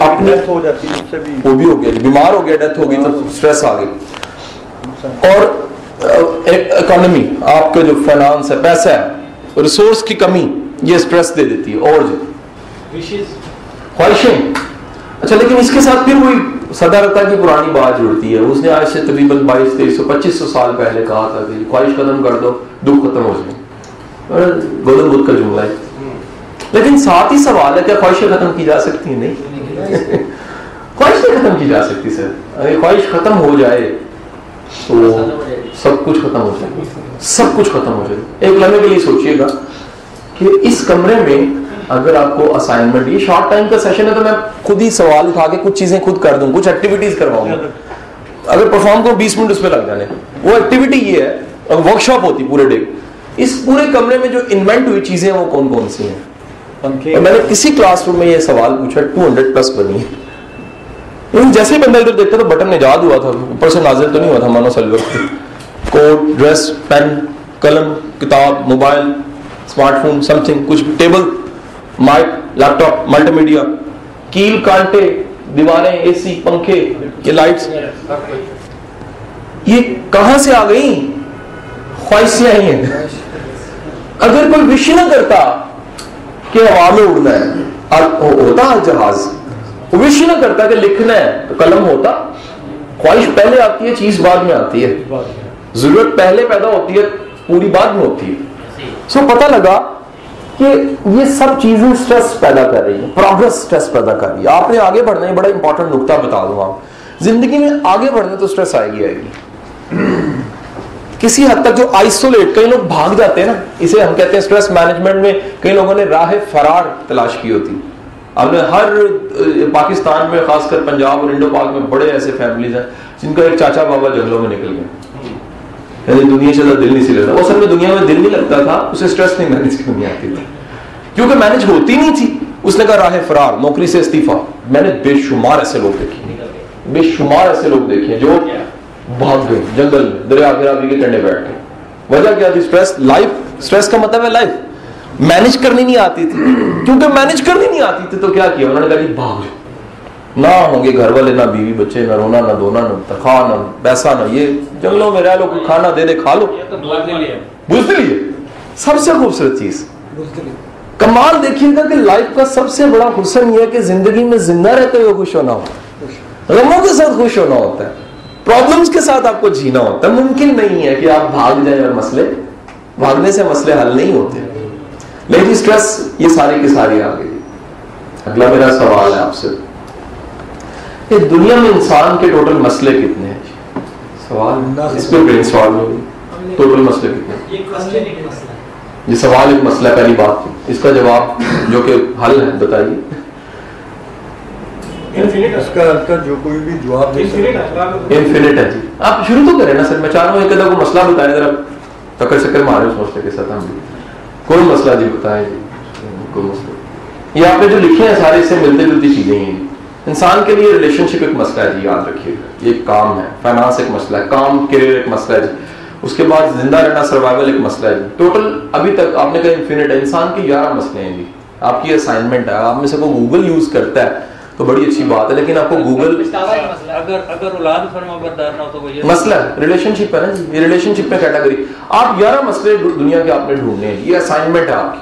اپنے ہو جاتی ہے وہ بھی ہو گیا بیمار ہو گیا ڈیتھ ہو گئی تو اسٹریس آ گئی۔ اور اکانومی آپ کا جو فائنانس ہے پیسہ ہے ریسورس کی کمی۔ یہ اسٹریس دے دیتی ہے اور جو۔ خواہشیں۔ اچھا لیکن اس کے ساتھ پھر وہی صدارتا کی پرانی بات جڑتی ہے۔ اس نے آج سے تقریباً بائیس تیئیس سو پچیس سو سال پہلے کہا تھا کہ خواہش ختم کر دو دکھ ختم ہو جائے۔ گودم بدھ کا جملہ ہے۔ لیکن ساتھ ہی سوال ہے کیا خواہشیں ختم کی جا سکتی ہیں؟ نہیں۔ خواہش نہیں ختم کی جا سکتی سر۔ اگر خواہش ختم ہو جائے تو سب کچھ ختم ہو جائے۔ سب کچھ ختم ہو جائے۔ ایک لمحے کے لیے سوچئے گا۔ کہ اس کمرے میں اگر آپ کو اسائنمنٹ یہ شارٹ ٹائم کا سیشن ہے تو میں خود ہی سوال اٹھا کے کچھ چیزیں خود کر دوں کچھ ایکٹیویٹیز کرواؤں گا۔ اگر پرفارم کرو بیس منٹ اس پہ لگ جانے۔ وہ ایکٹیویٹی یہ ہے ورک شاپ ہوتی پورے ڈے اس پورے کمرے میں جو انوینٹ ہوئی چیزیں وہ کون کون سی ہیں؟ میں نے کسی کلاس روم میں یہ سوال پوچھا ٹو ہنڈریڈ پلس بنی ہے۔ جیسے بندہ ادھر دیکھتا تو بٹن ایجاد ہوا تھا اوپر سے نازل تو نہیں ہوا تھا مانو سلور کوٹ ڈریس پین قلم کتاب mobile smartphone something کچھ table mic laptop multimedia کیل کانٹے دیواریں اے سی پنکھے یہ لائٹس یہ کہاں سے آ گئی خواہش سے آئی ہیں اگر کوئی وش نہ کرتا کہ ہوا میں اڑنا ہے ہوتا جہاز وش نہ کرتا کہ لکھنا ہے تو قلم ہوتا خواہش پہلے آتی ہے چیز بعد میں آتی ہے ضرورت پہلے پیدا ہوتی ہے پوری بعد میں ہوتی ہے سو پتہ لگا کہ یہ سب چیزیں سٹریس پیدا کر رہی ہیں پروگرس سٹریس پیدا کر رہی ہے آپ نے آگے بڑھنا ہے، بڑا امپورٹنٹ نقطہ بتا دوں آپ۔ زندگی میں آگے بڑھنا تو سٹریس آئے گی آئے گی۔ کسی حد تک جو آئسولیٹ کئی لوگ بھاگ جاتے ہیں نا، اسے ہم کہتے ہیں سٹریس مینجمنٹ میں کئی لوگوں نے راہ فرار تلاش کی ہوتی۔ اب نے ہر پاکستان میں، خاص کر پنجاب اور انڈو پاک میں بڑے ایسے فیملیز ہیں جن کا ایک چاچا بابا جنگلوں میں نکل گئے۔ یعنی دنیا سے دل نہیں سی لگتا وہ اصل میں دنیا میں دل نہیں لگتا تھا، اسے اسٹریس نہیں مینج کرنی آتی تھی۔ کیونکہ مینج ہوتی نہیں تھی۔ اس نے کہا، راہ فرار، نوکری سے استعفیٰ۔ میں نے بے شمار ایسے لوگ دیکھے۔ بے شمار ایسے لوگ دیکھے جو بھاگ گئے، جنگل میں، دریا گرابی کے کنڈے بیٹھ گئے وجہ کیا تھی؟ اسٹریس لائف اسٹریس کا مطلب ہے لائف مینج کرنی نہیں آتی تھی۔ کیونکہ مینج کرنی نہیں آتی تھی تو کیا کیا؟ انہوں نے کہا جی، بھاگ جاؤ۔ نہ ہوں گے گھر والے نہ بیوی بچے نہ رونا نہ دھونا نہ تنخواہ نہ پیسہ نہ یہ۔ جنگلوں میں رہ لو کوئی کھانا دے دے کھا لو۔ کے بزدلی ہے سب سے خوبصورت چیز۔ کمال دیکھیے گا کہ لائف کا سب سے بڑا حسن یہ ہے کہ زندگی میں زندہ رہتے ہوئے خوش ہونا ہوتا ہے۔ غموں کے ساتھ خوش ہونا ہوتا ہے۔ پرابلمس کے ساتھ آپ کو جینا ہوتا ہے۔ ممکن نہیں ہے کہ آپ بھاگ جائیں اور مسئلے بھاگنے سے مسئلے حل نہیں ہوتے۔ لیکن اسٹریس یہ ساری کی ساری آ گئی اگلا میرا سوال ہے آپ سے۔ کہ دنیا میں انسان کے ٹوٹل مسئلے کتنے ہیں؟ جی؟ سوال اس پہ برین سوال ہوگی۔ ٹوٹل مسئلے کتنے ہیں؟ یہ سوال ایک مسئلہ پہلی بات۔ تھی اس کا جواب جو کہ حل ہے بتائیے۔ اس کا اس کا جو کوئی بھی جواب دے سکتا ہے۔ انفینٹ ہے۔ جی۔ آپ شروع تو کریں نا سر میں چاہ رہا ہوں ایک کو مسئلہ بتائیں۔ ذرا ٹکر شکر مارے اس مسئلے کے ساتھ ہم بھی۔ کوئی مسئلہ جی بتائیں جی۔ کوئی مسئلہ۔ یہ آپ نے جو لکھے ہیں سارے اس سے ملتی جلتی چیزیں ہی ہیں۔ انسان کے لیے ریلیشن شپ ایک مسئلہ ہے جی یاد رکھیے۔ گا یہ ایک کام ہے فائنانس ایک مسئلہ ہے کام کیریئر ایک مسئلہ ہے جی۔ اس کے بعد زندہ رہنا سروائیول ایک مسئلہ ہے جی۔ ٹوٹل ابھی تک آپ نے کہا انفینٹ ہے۔ انسان کے گیارہ مسئلے ہیں جی۔ آپ کی اسائنمنٹ ہے آپ میں سے کوئی گوگل یوز کرتا ہے تو بڑی اچھی بات ہے لیکن آپ کو گوگل مسئلہ ریلیشن شپ ہے نا جی۔ یہ ریلیشن شپ میں کیٹیگری آپ گیارہ مسئلے دنیا کے آپ نے ڈھونڈنے ہیں یہ اسائنمنٹ ہے آپ کی۔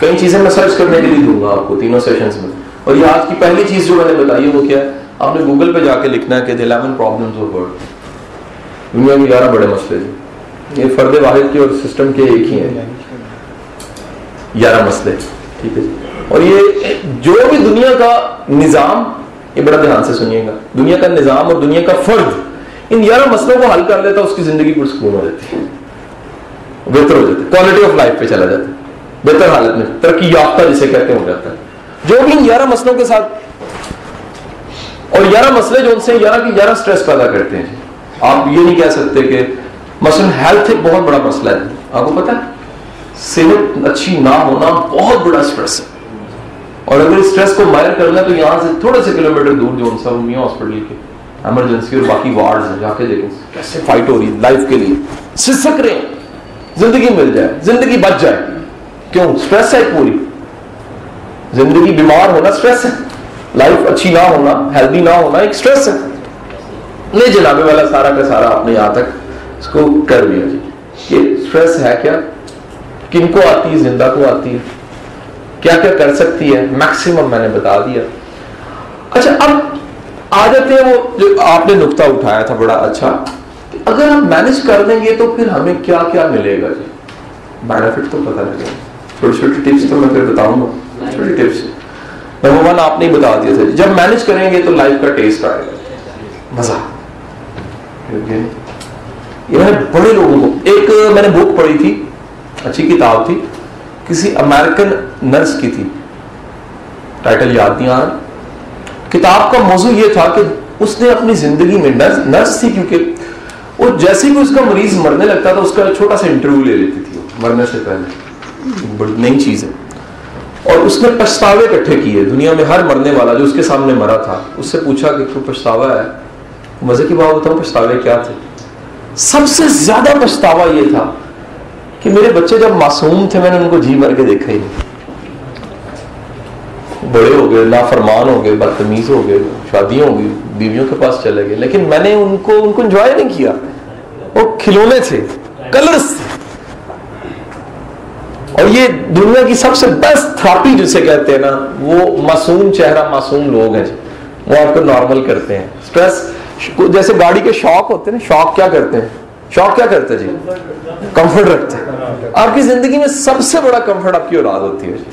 کئی چیزیں میں سرچ کرنے کے لیے دوں گا آپ کو تینوں سیشنز میں۔ اور یہ آج کی پہلی چیز جو میں نے بتائی ہے وہ کیا ہے؟ آپ نے گوگل پہ جا کے لکھنا ہے کہ the eleven problems of world دنیا کے گیارہ بڑے مسئلے جی یہ فرد واحد کے اور سسٹم کے ایک ہی ہیں۔ گیارہ مسئلے، ٹھیک ہے جی؟ اور یہ جو بھی دنیا کا نظام، یہ بڑا دھیان سے سنیے گا۔ دنیا کا نظام اور دنیا کا فرد، ان گیارہ مسئلوں کو حل کر لیتا اس کی زندگی پرسکون ہو جاتی ہے۔ بہتر ہو جاتا ہے۔ کوالٹی آف لائف پہ چلا جاتا ہے۔ بہتر حالت میں، ترقی یافتہ جسے کہتے ہیں ہو جاتا ہے۔ جو بھی گیارہ مسئلوں کے ساتھ اور گیارہ مسئلے جو ان سے گیارہ کی گیارہ سٹریس پیدا کرتے ہیں۔ آپ یہ نہیں کہہ سکتے کہ مثلا ہیلتھ ایک بہت بڑا مسئلہ ہے۔ آپ کو پتا ہے؟ صحت اچھی نہ ہونا بہت بڑا سٹریس ہے۔ اور اگر اس سٹریس کو مائر کرنا ہے تو یہاں سے تھوڑے سے کلومیٹر دور جو ان سا میاں ہاسپٹل کے ایمرجنسی اور باقی وارڈز ہیں، جا کے دیکھیں۔ کیسے فائٹ ہو رہی ہے لائف کے لیے۔ سسک رہے ہیں۔ زندگی مل جائے۔ زندگی بچ جائے۔ کیوں؟ سٹریس ہے پوری۔ زندگی بیمار ہونا سٹریس ہے۔ لائف اچھی نہ ہونا ہیلدی نہ ہونا ایک سٹریس ہے۔ لے جنابے والا، سارا کا سارا آپ نے یہاں تک اس کو کر دیا جی۔ یہ سٹریس ہے کیا؟ کن کو آتی ہے؟ زندہ کو آتی ہے۔ کیا کیا کر سکتی ہے؟ میکسیمم میں نے بتا دیا۔ اچھا اب آ جاتے ہیں وہ جو آپ نے نقطہ اٹھایا تھا بڑا اچھا۔ کہ اگر ہم مینج کر دیں گے تو پھر ہمیں کیا کیا ملے گا جی؟ بینیفٹ تو پتہ لگے گا۔ چھوٹی چھوٹی ٹپس تو میں پھر بتاؤں گا۔ ٹپس نمبر ون آپ نے بتا دیا تھا. جب مینج کریں گے تو لائف کا ٹیسٹ آئے گا. مزہ. یہ میں نے بڑے لوگوں کو. ایک میں نے بک پڑھی تھی. اچھی کتاب تھی. کسی امریکن نرس کی تھی. ٹائٹل یاد نہیں آ رہا. کتاب کا موضوع یہ تھا کہ اس نے اپنی زندگی میں نرس نرس تھی کیونکہ وہ جیسے ہی اس کا مریض مرنے لگتا تھا، اس کا چھوٹا سا انٹرویو لے لیتی تھی مرنے سے پہلے. بڑی نئی چیز ہے. اور اس نے پچھتاوے اکٹھے کیے، دنیا میں ہر مرنے والا جو اس کے سامنے مرا تھا، اس سے پوچھا کہ کوئی پچھتاوا ہے؟ مزے کی بات بتاؤں، پچھتاوے کیا تھے؟ سب سے زیادہ پچھتاوا یہ تھا کہ میرے بچے جب معصوم تھے، میں نے ان کو جی مر کے دیکھا ہی نہیں۔ بڑے ہو گئے، نافرمان ہو گئے، بدتمیز ہو گئے شادیاں ہو گئی، بیویوں کے پاس چلے گئے، لیکن میں نے ان کو ان کو انجوائے نہیں کیا۔ وہ کھلونے تھے کلرس تھے۔ اور یہ دنیا کی سب سے بیسٹ تھراپی جسے کہتے ہیں نا، وہ معصوم چہرہ معصوم لوگ ہیں جی۔ وہ آپ کو نارمل کرتے ہیں۔ اسٹریس جیسے گاڑی کے شوق ہوتے ہیں نا، شوق کیا کرتے ہیں؟ شوق کیا کرتے جی؟ کمفرٹ رکھتے ہیں۔ آپ کی زندگی میں سب سے بڑا کمفرٹ آپ کی اولاد ہوتی ہے جی۔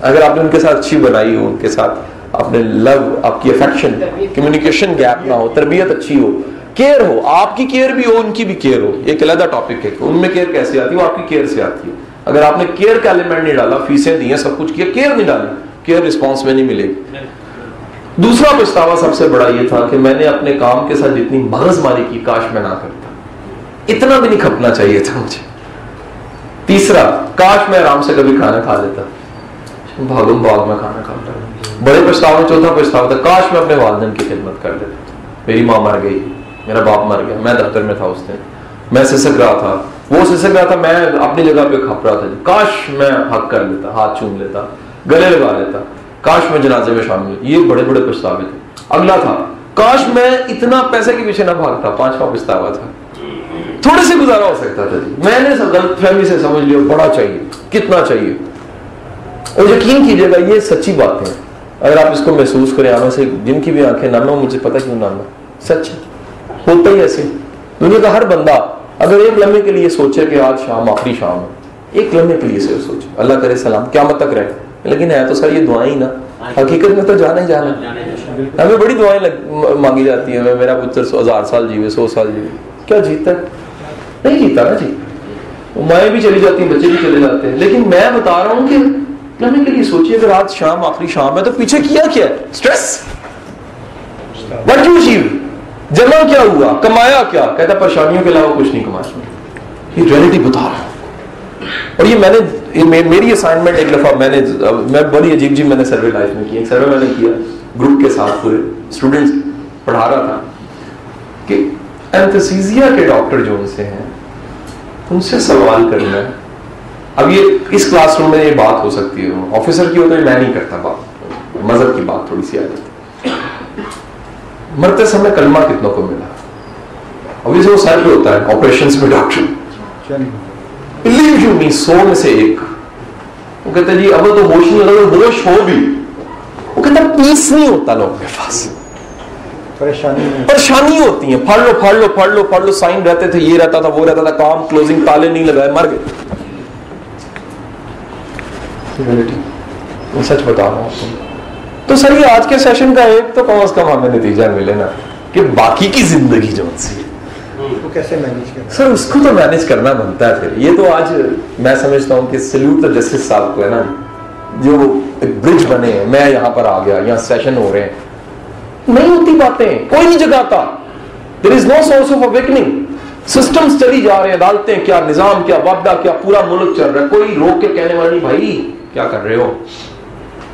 اگر آپ نے ان کے ساتھ اچھی بنائی ہو، ان کے ساتھ آپ نے لو آپ کی افیکشن کمیونیکیشن گیپ نہ ہو، تربیت اچھی ہو کیئر ہو، آپ کی کیئر بھی ہو، ان کی بھی کیئر ہو۔ ایک علیحدہ ٹاپک ہے کہ ان میں کیئر کیسے آتی ہے؟ وہ آپ کی کیئر سے آتی ہے۔ اگر آپ نے کیئر کا ایلیمنٹ نہیں ڈالا، فیسیں دی ہیں، سب کچھ کیا کیئر نہیں ڈالی کیئر رسپانس میں نہیں ملے. گی دوسرا پچھتاوا سب سے بڑا یہ تھا کہ میں نے اپنے کام کے ساتھ جتنی مغز ماری کی کاش میں نہ کرتا اتنا بھی نہیں کھپنا چاہیے تھا مجھے. تیسرا، کاش میں آرام سے کبھی کھانا کھا لیتا. بھاگم بھاگ میں کھانا کھاتا. بڑے پچھتاوا، چوتھا پچھتاوا تھا، کاش میں اپنے والدین کی خدمت کر دیتا میری ماں مر گئی، میرا باپ مر گیا، میں دفتر میں تھا اس دن. میں سسک رہا تھا وہ سسک رہا تھا، میں اپنی جگہ پہ کھپ رہا تھا جی۔ کاش میں حق کر لیتا، ہاتھ چوم لیتا، گلے لگا لیتا۔ کاش میں جنازے میں شامل یہ بڑے بڑے پچھتاوے تھے۔ اگلا تھا، کاش میں اتنا پیسے کے پیچھے نہ بھاگتا پانچواں پچھتاوا تھا۔ تھوڑے سے گزارا ہو سکتا تھا جی۔ میں نے غلط فہمی سے سمجھ لیا، بڑا چاہیے، کتنا چاہیے۔ اور یقین کیجیے گا، یہ سچی بات ہے اگر آپ اس کو محسوس کریں آنے سے جن کی بھی آنکھیں نانا مجھے پتا کیوں نانا سچ ہوتا ہی ایسے۔ دنیا کا ہر بندہ اگر ایک لمحے کے لیے سوچے کہ آج شام، آخری شام ہے، ایک لمحے کے لیے سے سوچے۔ اللہ کرے سلام کیا مت تک رہے۔ لیکن ہے تو سر، یہ دعائیں ہی نا۔ حقیقت میں تو جانا ہی جانا ہمیں بڑی دعائیں مانگی جاتی ہیں۔ میرا پتر ہزار سال جیوے، سو سال جیوے۔ کیا جیتا ہے؟ نہیں جیتا نا جی۔ مائیں بھی چلی جاتی ہیں، بچے بھی چلے جاتے ہیں۔ لیکن میں بتا رہا ہوں کہ لمحے کے لیے سوچیے، اگر آج شام، آخری شام ہے تو پیچھے کیا کیا ہے؟ اسٹریس وٹ یو اچیو جمع کیا ہوا؟ کمایا کیا؟ کہتا پریشانیوں کے علاوہ کچھ نہیں کمایا۔ یہ ریئلٹی بتا رہا اور یہ میں نے میری اسائنمنٹ ایک دفعہ میں نے میں بڑی عجیب جی میں نے سروے لائف میں کیا ایک سروے میں نے کیا گروپ کے ساتھ پورے اسٹوڈنٹس پڑھا رہا تھا کہ اینتھسیزیا کے ڈاکٹر جو ان سے ہیں ان سے سوال کرنا ہے۔ اب یہ اس کلاس روم میں یہ بات ہو سکتی ہے۔ آفیسر کی ہو تو میں نہیں کرتا بات۔ مذہب کی بات تھوڑی سی آ جاتی مرتے سمے کلمہ کتنوں کو ملا؟ ابھی سے وہ پہ ہوتا ہے آپریشن میں ڈاکٹر۔ بلیو یو می سو میں سے ایک۔ وہ کہتے جی اب تو ہوش نہیں اگر ہوش ہو بھی۔ وہ کہتا پیس نہیں ہوتا لوگوں کے پاس۔ پریشانی ہوتی۔ ہیں۔ پڑھ لو پڑھ لو پڑھ لو پڑھ لو سائن رہتے تھے یہ رہتا تھا وہ رہتا تھا کام کلوزنگ تالے نہیں لگائے مر گئے۔ سچ بتا رہا ہوں تو سر یہ آج کے سیشن کا ایک تو کم از کم ہمیں نتیجہ ملے نا کہ باقی کی زندگی جو سی سر اس کو تو مینج کرنا بنتا ہے پھر۔ یہ تو آج میں سمجھتا ہوں کہ سلوٹ تو جسٹس صاحب کو ہے نا۔ جو ایک برج بنے ہیں میں یہاں پر آ گیا یہاں سیشن ہو رہے ہیں۔ نہیں ہوتی باتیں کوئی نہیں جگاتا۔ There is no source of awaking system چلی جا رہے ہیں عدالتیں کیا نظام کیا وابدہ کیا پورا ملک چل رہا ہے۔ کوئی روک کے کہنے والی بھائی کیا کر رہے ہو؟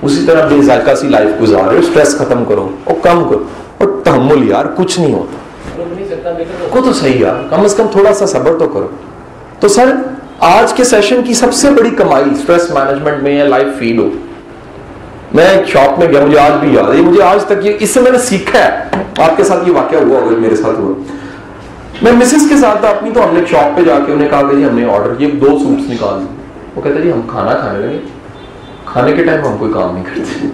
اسی طرح بے ذائقہ سی لائف گزار رہے ہو اسٹریس ختم کرو، اور کم کرو، اور تحمل یار، کچھ نہیں ہوتا۔ کو تو صحیح یار، کم از کم تھوڑا سا صبر تو کرو۔ تو سر، آج کے سیشن کی سب سے بڑی کمائی اسٹریس مینجمنٹ میں یا لائف فیل ہو۔ میں ایک شاپ میں گیا، مجھے آج بھی یاد ہے مجھے آج تک یہ اس سے میں نے سیکھا ہے۔ آپ کے ساتھ یہ واقعہ ہوا ہوگا میرے ساتھ ہوا۔ میں مسز کے ساتھ تھا، اپنی تو ہم نے شاپ پہ جا کے انہیں کہا کہ جی ہم نے آرڈر یہ دو سوٹس نکال دی۔ وہ کہتے جی ہم کھانا کھانے لگے۔ کھانے کے ٹائم ہم کوئی کام نہیں کرتے۔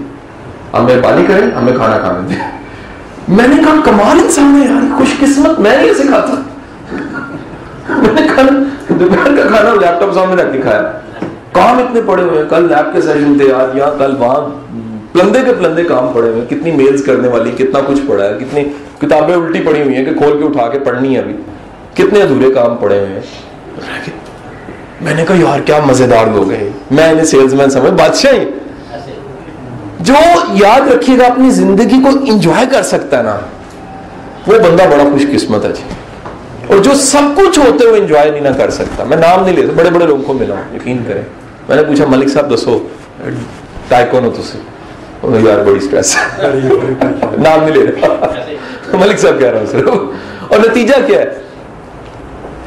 ہم مہربانی کریں ہمیں کھانا کھانے دیں میں نے کہا، کمال انسان ہے یار، خوش قسمت۔ میں نہیں ایسے کھاتا۔ میں نے کھانا دوپہر کا کھانا لیپ ٹاپ سامنے رکھ دکھایا کام اتنے پڑے ہوئے ہیں۔ کل لیب کے سیشن تھے آج یہاں کل وہاں پلندے کے پلندے کام پڑے ہوئے ہیں۔ کتنی میلز کرنے والی، کتنا کچھ پڑا ہے۔ کتنی کتابیں الٹی پڑی ہوئی ہیں کہ کھول کے اٹھا کے پڑھنی ہے ابھی۔ کتنے ادھورے کام پڑے ہوئے ہیں۔ میں نے کہا یار کیا مزیدار لوگ ہیں. میں انہیں سیلز مین سمجھ بادشاہ جو یاد رکھیے گا اپنی زندگی کو انجوائے کر سکتا ہے نا وہ بندہ بڑا خوش قسمت ہے جی۔ اور جو سب کچھ ہوتے ہوئے انجوائے نہیں نہ کر سکتا۔ میں نام نہیں لیتا بڑے بڑے لوگوں کو ملا ہوں یقین کریں۔ میں نے پوچھا ملک صاحب دسو ٹائکون ہو تو یار بڑی اسٹریس نام نہیں لے رہا ملک صاحب کہہ رہا ہوں سر اور نتیجہ کیا ہے؟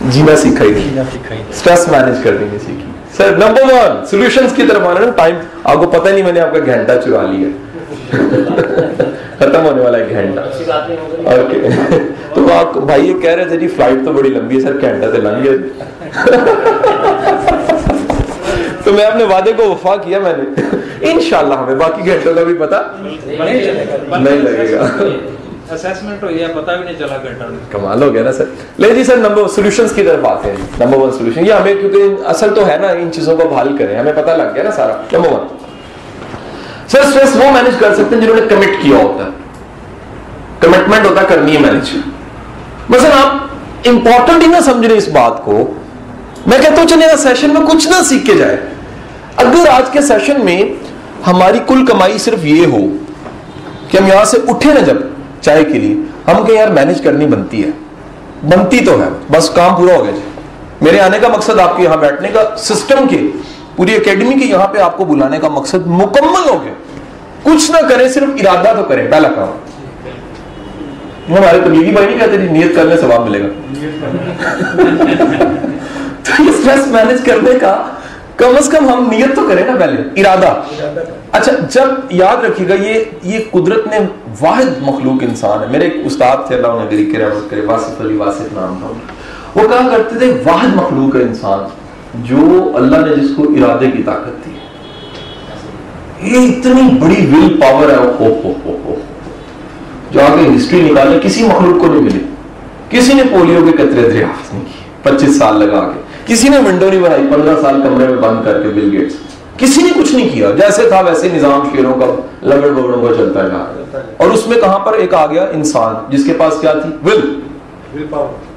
جی میں سیکھا ہی نہیں اسٹریس مینج کرنے میں سیکھی۔ سر نمبر ون سولوشن کی طرف آنا ٹائم آپ کو پتہ نہیں میں نے آپ کا گھنٹہ چرا لیا۔ ختم ہونے والا ہے گھنٹہ۔ اوکے تو آپ بھائی یہ کہہ رہے تھے جی فلائٹ تو بڑی لمبی ہے سر گھنٹہ تو لنگ گیا تو میں اپنے وعدے کو وفا کیا میں نے۔ انشاءاللہ ہمیں باقی گھنٹوں کا بھی پتا نہیں لگے گا۔ اسیسمنٹ ہوئی ہے، پتہ بھی نہیں چلا گھنٹہ کمال ہو گیا نا سر۔ لے جی سر نمبر سولوشنز کی طرف آتے ہیں نمبر ون سولوشن یہ ہمیں کیونکہ اصل تو ہے نا، ان چیزوں کو بحال کریں، ہمیں پتہ لگ گیا نا سارا۔ نمبر ون سر اسٹریس وہ مینج کر سکتے ہیں جنہوں نے کمٹ کیا ہوتا ہے۔ کمٹمنٹ ہوتا ہے، کرنی ہے مینج مثلا آپ امپورٹنٹ ہی نہ سمجھ رہے اس بات کو۔ میں کہتا ہوں، چلے نا سیشن میں کچھ نہ سیکھ کے جائے اگر آج کے سیشن میں ہماری کل کمائی صرف یہ ہو کہ ہم یہاں سے اٹھے نا جب چائے کے لیے۔ ہم کہ یار مینج کرنی بنتی ہے۔ بنتی تو ہے، بس کام پورا ہو گیا جی۔ میرے آنے کا مقصد آپ کے یہاں بیٹھنے کا سسٹم کے، پوری اکیڈمی کے یہاں پہ آپ کو بلانے کا مقصد مکمل ہو گیا۔ کچھ نہ کریں صرف ارادہ تو کریں پہلا کام۔ ہمارے تبلیغی بھائی نہیں کہتے جی نیت کرنے ثواب ملے گا۔ تو یہ اسٹریس مینج کرنے کا کم از کم ہم نیت تو کریں نا پہلے۔ ارادہ۔ اچھا جب یاد رکھیے گا یہ یہ قدرت نے واحد مخلوق انسان ہے۔ میرے ایک استاد تھے، اللہ انہیں میری رحمت کرے واسف علی واسف نام تھا۔ وہ کہا کرتے تھے، واحد مخلوق ہے انسان جو اللہ نے جس کو ارادے کی طاقت دی۔ یہ اتنی بڑی ول پاور ہے ہو ہو ہو ہو جو آگے ہسٹری نکالے، کسی مخلوق کو نہیں ملی۔ کسی نے پولیو کے قطرے دریافت نہیں کی پچیس سال لگا کے۔ کسی نے ونڈو نہیں بنائی، پندرہ سال کمرے میں بند کر کے بل گیٹس کسی نے کچھ نہیں کیا۔ جیسے تھا ویسے نظام شیروں کا لگڑ بگڑوں کا چلتا ہے اور اس میں کہاں پر ایک آ گیا؟ انسان۔ جس کے پاس کیا تھی؟ ول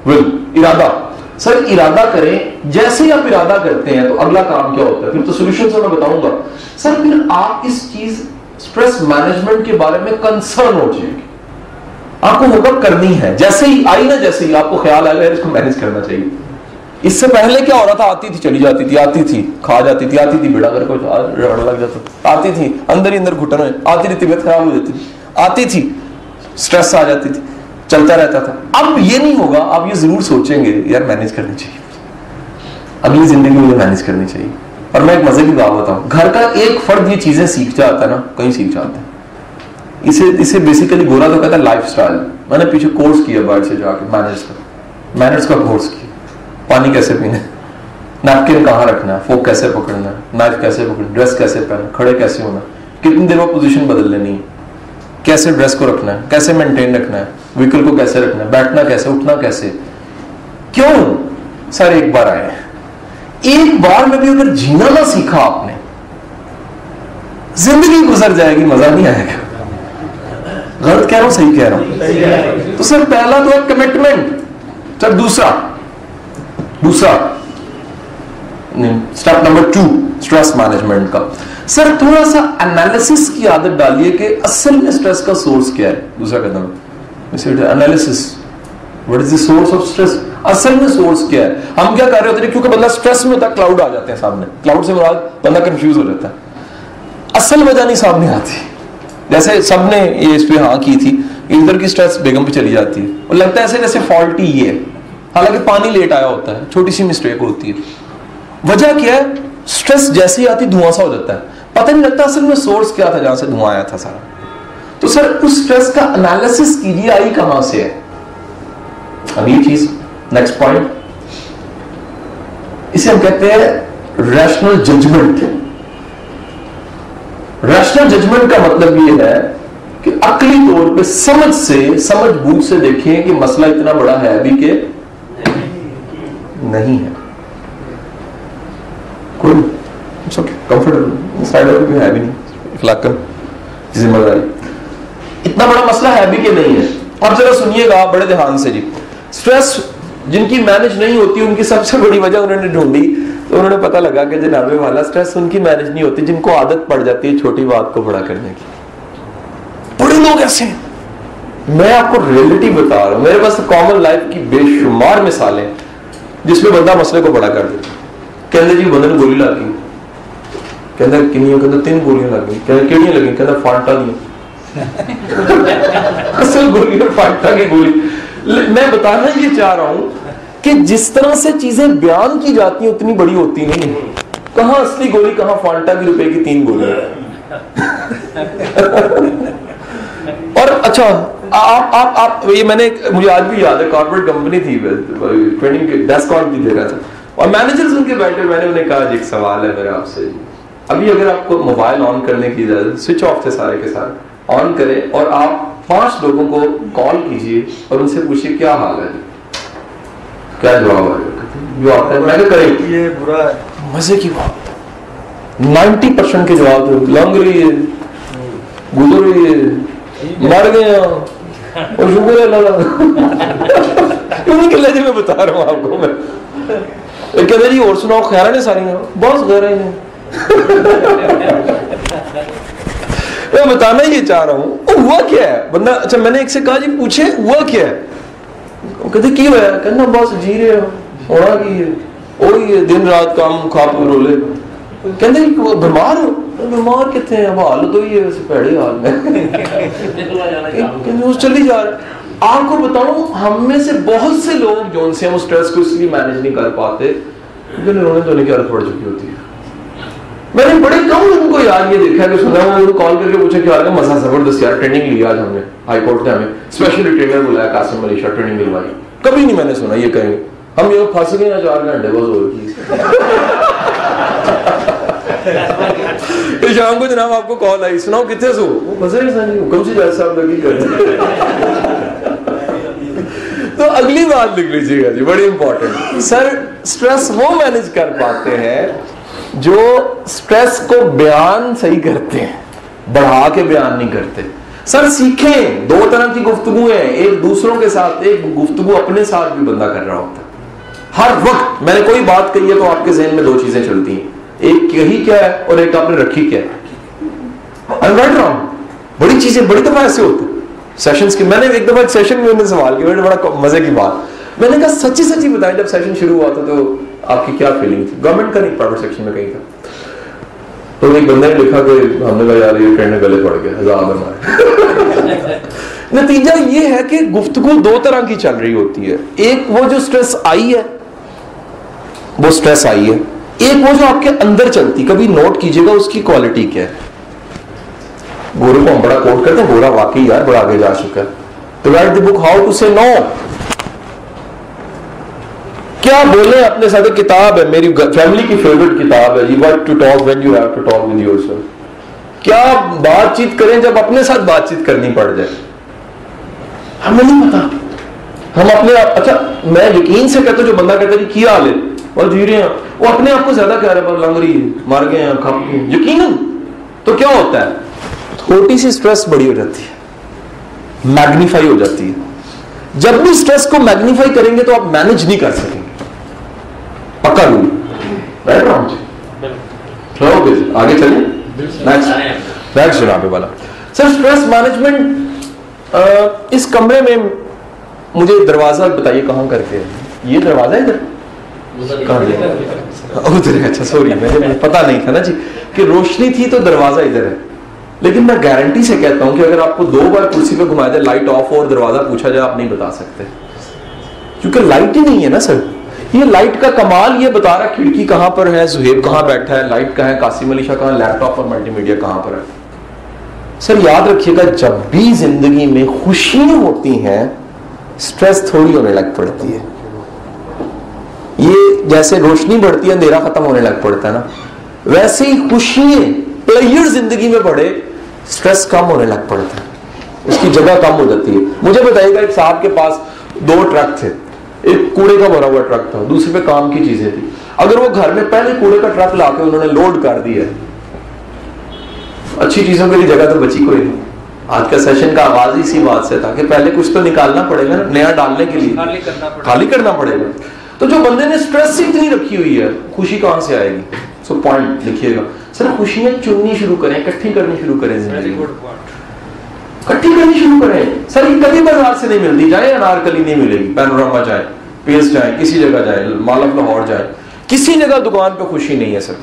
ول ارادہ۔ سر ارادہ کریں۔ جیسے ہی آپ ارادہ کرتے ہیں تو اگلا کام کیا ہوتا ہے؟ پھر تو سولوشن سے میں بتاؤں گا۔ سر پھر آپ اس چیز سٹریس مینجمنٹ کے بارے میں کنسرن ہو جائے گی آپ کو ہوگا کرنی ہے۔ جیسے ہی آئی نا جیسے ہی آپ کو خیال آئے گا اس کو مینج کرنا چاہیے۔ اس سے پہلے کیا ہو رہا تھا؟ آتی تھی، چلی جاتی تھی، آتی تھی، کھا جاتی تھی، آتی تھی بیڑا کر کو رگڑ لگ جاتا آتی تھی، اندر ہی اندر گھٹن آتی تھی، طبیعت خراب ہو جاتی تھی۔ آتی تھی سٹریس آ جاتی تھی، چلتا رہتا تھا۔ اب یہ نہیں ہوگا آپ یہ ضرور سوچیں گے، یار مینج کرنی چاہیے۔ اگلی زندگی میں مینج کرنی چاہیے۔ اور میں ایک مزے کی بات بتاؤں۔ گھر کا ایک فرد یہ چیزیں سیکھ جاتا ہے نا، کہیں سیکھ جاتے ہیں اسے اسے بیسیکلی گورا تو کہتا ہے لائف سٹائل میں نے پیچھے کورس کیا باہر سے جا کے مینرس کا۔ مینرس کا کورس کیا۔ پانی کیسے پینا نیپکن کہاں رکھنا ہے؟ فوک کیسے پکڑنا ہے؟ نائف کیسے پکڑنا ڈریس کیسے پہننا کھڑے کیسے ہونا کتنی دیر میں پوزیشن بدل لینی ہے۔ کیسے ڈریس کو رکھنا ہے؟ کیسے مینٹین رکھنا ہے؟ ویکل کو کیسے رکھنا ہے؟ بیٹھنا کیسے؟ اٹھنا کیسے؟ کیوں؟ سر ایک بار آئے ایک بار میں بھی اگر جینا نہ سیکھا آپ نے، زندگی گزر جائے گی، مزہ نہیں آئے گا۔ غلط کہہ رہا ہوں، صحیح کہہ رہا ہوں۔ تو سر، پہلا تو ہے کمٹمنٹ سر دوسرا دوسرا step number two stress management کا۔ سر، تھوڑا سا انالیسس کی عادت ڈالیے کہ اصل میں اسٹریس کا سورس کیا ہے۔ دوسرا قدم analysis what is the source of stress اصل میں سورس کیا ہے۔ ہم کیا کر رہے ہوتے ہیں کیونکہ بندہ اسٹریس میں ہوتا ہے کلاؤڈ آ جاتے ہیں سامنے۔ کلاؤڈ سے مراد بندہ کنفیوز ہو جاتا ہے۔ اصل وجہ نہیں سامنے آتی۔ جیسے سب نے یہ اس پہ ہاں کی تھی، ادھر کی اسٹریس بیگم پہ چلی جاتی ہے۔ اور لگتا ہے ایسے جیسے فالٹ ہی یہ ہے۔ حالانکہ پانی لیٹ آیا ہوتا ہے، چھوٹی سی مسٹیک ہوتی ہے۔ وجہ کیا ہے؟ اسٹریس جیسے ہی آتی دھواں سا ہو جاتا ہے۔ پتہ نہیں لگتا اصل میں سورس کیا تھا جہاں سے دھواں آیا تھا سارا۔ تو سر اس اسٹریس کا انالیسس کیجیے آئی کہاں سے ہے۔ اگلی چیز نیکسٹ پوائنٹ اسے ہم کہتے ہیں ریشنل ججمنٹ ریشنل ججمنٹ کا مطلب یہ ہے کہ عقلی طور پہ سمجھ سے، سمجھ بوجھ سے دیکھیں کہ مسئلہ اتنا بڑا ہے ابھی کہ نہیں ہے۔ کوئی کمفرٹیبل سائڈ بھی ہے بھی نہیں، اخلاق ذمہ داری۔ اتنا بڑا مسئلہ ہے بھی کہ نہیں ہے۔ اور ذرا سنیے گا بڑے دھیان سے جی۔ سٹریس جن کی مینج نہیں ہوتی، ان کی سب سے بڑی وجہ انہوں نے ڈھونڈی۔ تو انہوں نے پتا لگا کہ جناب والا سٹریس ان کی مینج نہیں ہوتی، جن کو عادت پڑ جاتی ہے چھوٹی بات کو بڑا کرنے کی۔ بڑے لوگ ایسے ہیں۔ میں آپ کو ریئلٹی بتا رہا ہوں۔ میرے پاس کامن لائف کی بے شمار مثالیں۔ جس میں بندہ مسئلے کو بڑا کر دیتا کہتے جی بندے نے گولی لگ گئی کہتا کنیوں کہتا تین گولیاں لگ گئی کہتا کیڑیاں لگی کہتا فانٹا دی اصل گولی اور فانٹا کی گولی۔ میں بتانا یہ چاہ رہا ہوں کہ جس طرح سے چیزیں بیان کی جاتی ہیں، اتنی بڑی ہوتی نہیں کہاں اصلی گولی، کہاں فانٹا کی روپے کی تین گولی اور اچھا آپ آپ آپ یہ میں نے مجھے آج بھی یاد ہے کارپوریٹ کمپنی تھی ٹریننگ کے ڈیسکاؤنٹ بھی دے رہا تھا۔ اور مینیجر ان کے بیٹھے میں نے انہیں کہا جی ایک سوال ہے میرے آپ سے۔ ابھی اگر آپ کو موبائل آن کرنے کی اجازت سوئچ آف تھے سارے کے سارے آن کرے اور آپ پانچ لوگوں کو کال کیجیے اور ان سے پوچھئے کیا حال ہے۔ کیا جواب ہے جو آتا ہے میں نے کرے یہ برا ہے۔ مزے کی بات نائنٹی پرسینٹ کے جواب لنگ رہی ہے گزر رہی ہے۔ مر گئے اور شکر ہے اللہ انہیں کے لہجے جی میں بتا رہا ہوں آپ کو میں؟ ایک کہتے جی اور سناؤ خیرہ نے ساری؟ ہیں بس غیر ہی میں بتانا یہ چاہ رہا ہوں ہوا کیا ہے؟ بندہ اچھا میں نے ایک سے کہا جی پوچھے، ہوا کیا ہے؟ وہ کہتے کی ہوا ہے؟ کہنا، بس جی رہے ہو ہونا کی ہے وہی دن رات کام کھا پی رولے کہتے ہیں کہ بیمار ہو؟ بیمار کتنے ہیں؟ اب حال تو یہ ویسے پیڑے حال میں۔ کہتے وہ چلی جا رہا ہے۔ آپ کو بتاؤں، ہم میں سے بہت سے لوگ جو ان سے ہم اسٹریس کو اس لیے مینج نہیں کر پاتے کیونکہ رونے دھونے کی عادت پڑ چکی ہوتی ہے۔ میں نے بڑے کم لوگوں کو یاد یہ دیکھا کہ سنا وہ کال کر کے پوچھا کہ آگے مزہ زبردست یار ٹریننگ لی آج ہم نے ہائی کورٹ نے ہمیں۔ اسپیشلی ٹرینر بلایا، قاسم علی شاہ ٹریننگ دلوائی۔ کبھی نہیں میں نے سنا یہ کہیں۔ ہم یہ پھنس گئے ہیں، چار گھنٹے بس اور شام کو جناب آپ کو کال آئی سناؤ کتنے سو حکم سے آپ لگی تو اگلی بات لکھ لیجیے گا جی بڑی امپورٹنٹ سر سٹریس وہ مینج کر پاتے ہیں جو سٹریس کو بیان صحیح کرتے ہیں بڑھا کے بیان نہیں کرتے سر سیکھیں دو طرح کی گفتگو ہیں ایک دوسروں کے ساتھ ایک گفتگو اپنے ساتھ بھی بندہ کر رہا ہوتا ہے ہر وقت میں نے کوئی بات کہی ہے تو آپ کے ذہن میں دو چیزیں چلتی ہیں ایک یہی کیا ہے اور ایک آپ نے رکھی کیا ہے۔ بڑی چیزیں، بڑی دفعہ ایسے ہوتے سیشنز کی، میں نے ایک دفعہ ایک سیشن میں انہیں سوال کیا، بڑا مزے کی بات۔ میں نے کہا، سچی سچی بتائیں جب سیشن شروع ہوا تھا تو آپ کی کیا فیلنگ تھی؟ گورنمنٹ کا نہیں پرائیویٹ سیکشن میں کہیں تھا۔ تو ایک بندے نے لکھا کہ ہم نے کہا، یار، یہ ٹرینڈ گلے پڑ گیا ہزار ہمارے نتیجہ یہ ہے کہ گفتگو دو طرح کی چل رہی ہوتی ہے۔ ایک وہ جو سٹریس آئی ہے، وہ سٹریس آئی ہے۔ ایک وہ جو آپ کے اندر چلتی، کبھی نوٹ کیجیے گا اس کی کوالٹی کیا ہے۔ گورے کو ہم بڑا کوٹ کرتے ہیں، گورا واقعی یار بڑا آگے جا چکا ہے۔ تو write the book how to say no کیا بولے اپنے ساتھ؟ کتاب ہے، میری فیملی کی فیوریٹ کتاب ہے۔ What to talk when you have to talk with yourself کیا بات چیت کریں جب اپنے ساتھ بات چیت کرنی پڑ جائے؟ ہمیں نہیں پتا۔ ہم اپنے اچھا میں یقین سے کہتا ہوں، جو بندہ کہتا ہے کہ کیا حال ہے اور جی رہے ہیں۔ وہ اپنے آپ کو زیادہ کہہ رہے ہیں لنگ رہی ہے۔ مار گئے ہیں کھپ گئے یقیناً؟ تو کیا ہوتا ہے؟ تھوڑی سی سٹریس بڑی ہو جاتی ہے۔ میگنیفائی ہو جاتی ہے۔ جب بھی سٹریس کو میگنیفائی کریں گے تو آپ مینج نہیں کر سکیں گے۔ پکا لوں بیٹھ رہا ہوں آگے چلیں۔ نیکسٹ جناب والا۔ سر سٹریس مینجمنٹ اس کمرے میں مجھے دروازہ بتائیے کہاں کرتے ہیں یہ دروازہ ادھر؟ ادھر اچھا سوری مجھے پتا نہیں تھا نا جی کہ روشنی تھی تو دروازہ ادھر ہے۔ لیکن میں گارنٹی سے کہتا ہوں کہ اگر آپ کو دو بار کرسی پہ گھمایا جائے لائٹ آف اور دروازہ پوچھا جائے، آپ نہیں بتا سکتے۔ کیونکہ لائٹ ہی نہیں ہے نا سر۔ یہ لائٹ کا کمال یہ بتا رہا کھڑکی کہاں پر ہے، زہیب کہاں بیٹھا ہے لائٹ کہاں ہے، قاسم علی شاہ کہاں لیپ ٹاپ اور ملٹی میڈیا کہاں پر ہے۔ سر، یاد رکھیے گا، جب بھی زندگی میں خوشیاں ہوتی ہیں سٹریس تھوڑی ہونے لگ پڑتی ہے۔ یہ جیسے روشنی بڑھتی ہے اندھیرا ختم ہونے لگ پڑتا ہے نا۔ ویسے ہی خوشیاں پلیئر زندگی میں بڑھے سٹریس کم ہونے لگ پڑتا ہے۔ اس کی جگہ کم ہو جاتی ہے۔ مجھے بتائیے گا ایک صاحب کے پاس دو ٹرک تھے۔ ایک کوڑے کا بھرا ہوا ٹرک تھا دوسرے پہ کام کی چیزیں تھی اگر وہ گھر میں پہلے کوڑے کا ٹرک لا کے انہوں نے لوڈ کر دیا اچھی چیزوں کے لیے جگہ تو بچی کوئی نہیں۔ آج کا سیشن کا آواز اسی بات سے تھا کہ پہلے کچھ تو نکالنا پڑے گا نیا ڈالنے کے لیے۔ خالی کرنا پڑے گا۔ تو جو بندے نے سٹریس اتنی رکھی ہوئی ہے خوشی کہاں سے آئے گی? سو پوائنٹ لکھیے گا. سر خوشیاں چننی شروع کریں اکٹھی کرنی شروع کریں زندگی اکٹھی کرنی شروع کریں. سر یہ کبھی بازار سے نہیں ملتی. جائے انارکلی نہیں ملے گی. پینوراما جائیں پیس جائیں کسی جگہ جائیں مالک لاہور جائیں کسی جگہ دکان پہ خوشی نہیں ہے سر.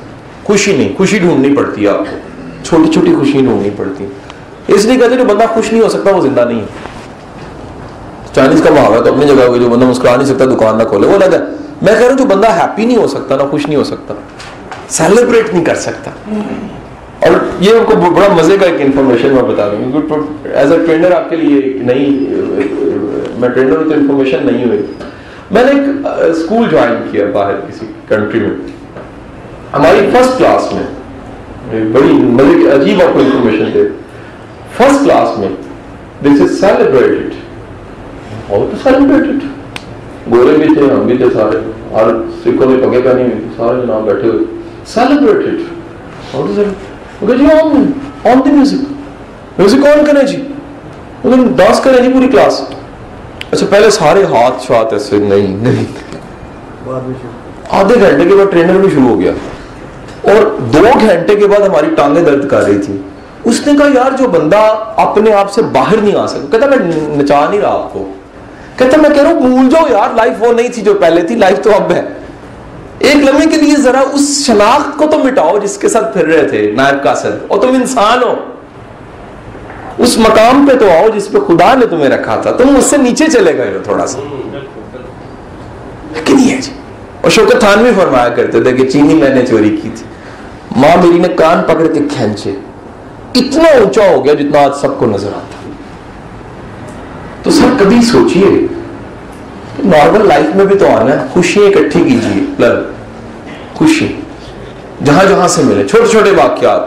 خوشی نہیں. خوشی ڈھونڈنی پڑتی ہے آپ کو. چھوٹی چھوٹی خوشی ڈھونڈنی پڑتی. اس لیے کہتے جو بندہ خوش نہیں ہو سکتا وہ زندہ نہیں ہے. چائنیز کا محاورہ تو اپنی جگہ جو بندہ مسکرا نہیں سکتا دکان نہ کھولے وہ لگا میں کہہ رہا ہوں جو بندہ ہیپی نہیں ہو سکتا نہ خوش نہیں ہو سکتا سیلیبریٹ نہیں کر سکتا اور یہ آپ کو بڑا مزے کا ایک انفارمیشن میں بتا دوں ایز اے ٹرینر آپ کے لیے نہیں میں ٹرینر ہوں تو انفارمیشن نہیں ہوئی میں نے ایک اسکول جوائن کیا باہر کسی کنٹری میں ہماری فرسٹ کلاس میں بڑی مزے کی عجیب آپ کو انفارمیشن تھے فرسٹ کلاس میں دس از سیلیبریٹڈ اور تو سیلیبریٹڈ گورے بھی تھے ہم بھی تھے سارے اور سکھوں میں پگے پہنی ہوئی سارے جناب بیٹھے ہوئے سیلیبریٹڈ اور تو سر جی on on the music music on کریں جی ڈانس کریں جی پوری کلاس اچھا پہلے سارے ہاتھ شات ایسے نہیں نہیں آدھے گھنٹے کے بعد ٹرینر بھی شروع ہو گیا اور دو گھنٹے کے بعد ہماری ٹانگیں درد کر رہی تھی اس نے کہا یار جو بندہ اپنے آپ سے باہر نہیں آ سکتا کہتا میں نچا نہیں رہا آپ کو کہتا میں کہہ رہا ہوں، بھول جاؤ یار لائف وہ نہیں تھی جو پہلے تھی لائف تو اب ہے۔ ایک لمحے کے لیے ذرا اس شناخت کو تو مٹاؤ جس کے ساتھ پھر رہے تھے، نائب قاصد۔ اور تم انسان ہو۔ اس مقام پہ تو آؤ جس پہ خدا نے تمہیں رکھا تھا۔ تم اس سے نیچے چلے گئے ہو تھوڑا سا۔ لیکن یہ جی اور شوکت تھان بھی فرمایا کرتے تھے کہ چینی میں نے چوری کی تھی۔ ماں میری نے کان پکڑ کے کھینچے۔ اتنا اونچا ہو گیا جتنا آج سب کو نظر آتا۔ کبھی سوچئے نارمل لائف میں بھی تو آنا ہے۔ خوشیاں اکٹھی کیجیے۔ خوشی۔ جہاں جہاں سے ملے۔ چھوٹے چھوٹے واقعات۔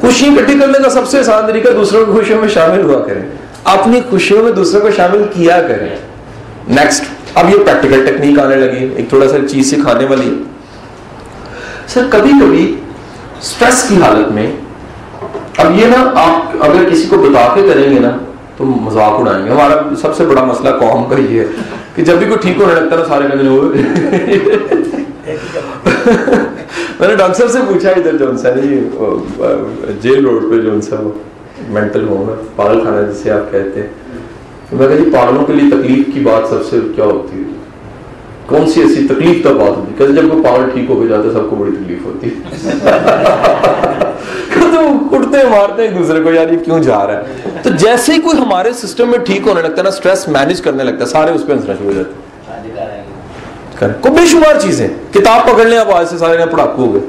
خوشی اکٹھی کرنے کا سب سے آسان طریقہ دوسروں کی خوشیوں میں شامل ہوا کریں۔ اپنی خوشیوں میں دوسروں کو شامل کیا کریں۔ نیکسٹ اب یہ پریکٹیکل ٹیکنیک آنے لگی ایک تھوڑا سا چیز سکھانے والی۔ سر کبھی کبھی سٹریس کی حالت میں اب یہ نا آپ اگر کسی کو بتا کے کریں گے نا تو مذاق اڑائیں گے ہمارا سب سے بڑا مسئلہ قوم کا یہ ہے کہ جب بھی کوئی ٹھیک ہونے لگتا ہے نا، سارے کہتے ہیں میں نے ڈاکٹر صاحب سے پوچھا ادھر جو سا نہیں جیل روڈ پہ جو سا مینٹل ہوم ہے پاگل خانہ جسے آپ کہتے ہیں۔ میں کہا جی پاگلوں کے لیے تکلیف کی بات سب سے کیا ہوتی ہے؟ کون سی ایسی تکلیف کا بات ہوتی ہے؟ کہتے جب کوئی پاگل ٹھیک ہو کے جاتا ہے، سب کو بڑی تکلیف ہوتی ہے۔ اٹھتے مارتے ایک دوسرے کو، یار یہ کیوں جا رہا ہے؟ تو جیسے ہی کوئی ہمارے سسٹم میں ٹھیک ہونے لگتا ہے نا سٹریس مینج کرنے لگتا ہے، سارے اس پہ ہنسنا شروع ہو جاتے ہیں۔ کو بے شمار چیزیں۔ کتاب پکڑ لیں آپ، آج سے سارے پڑھاکو ہو گئے۔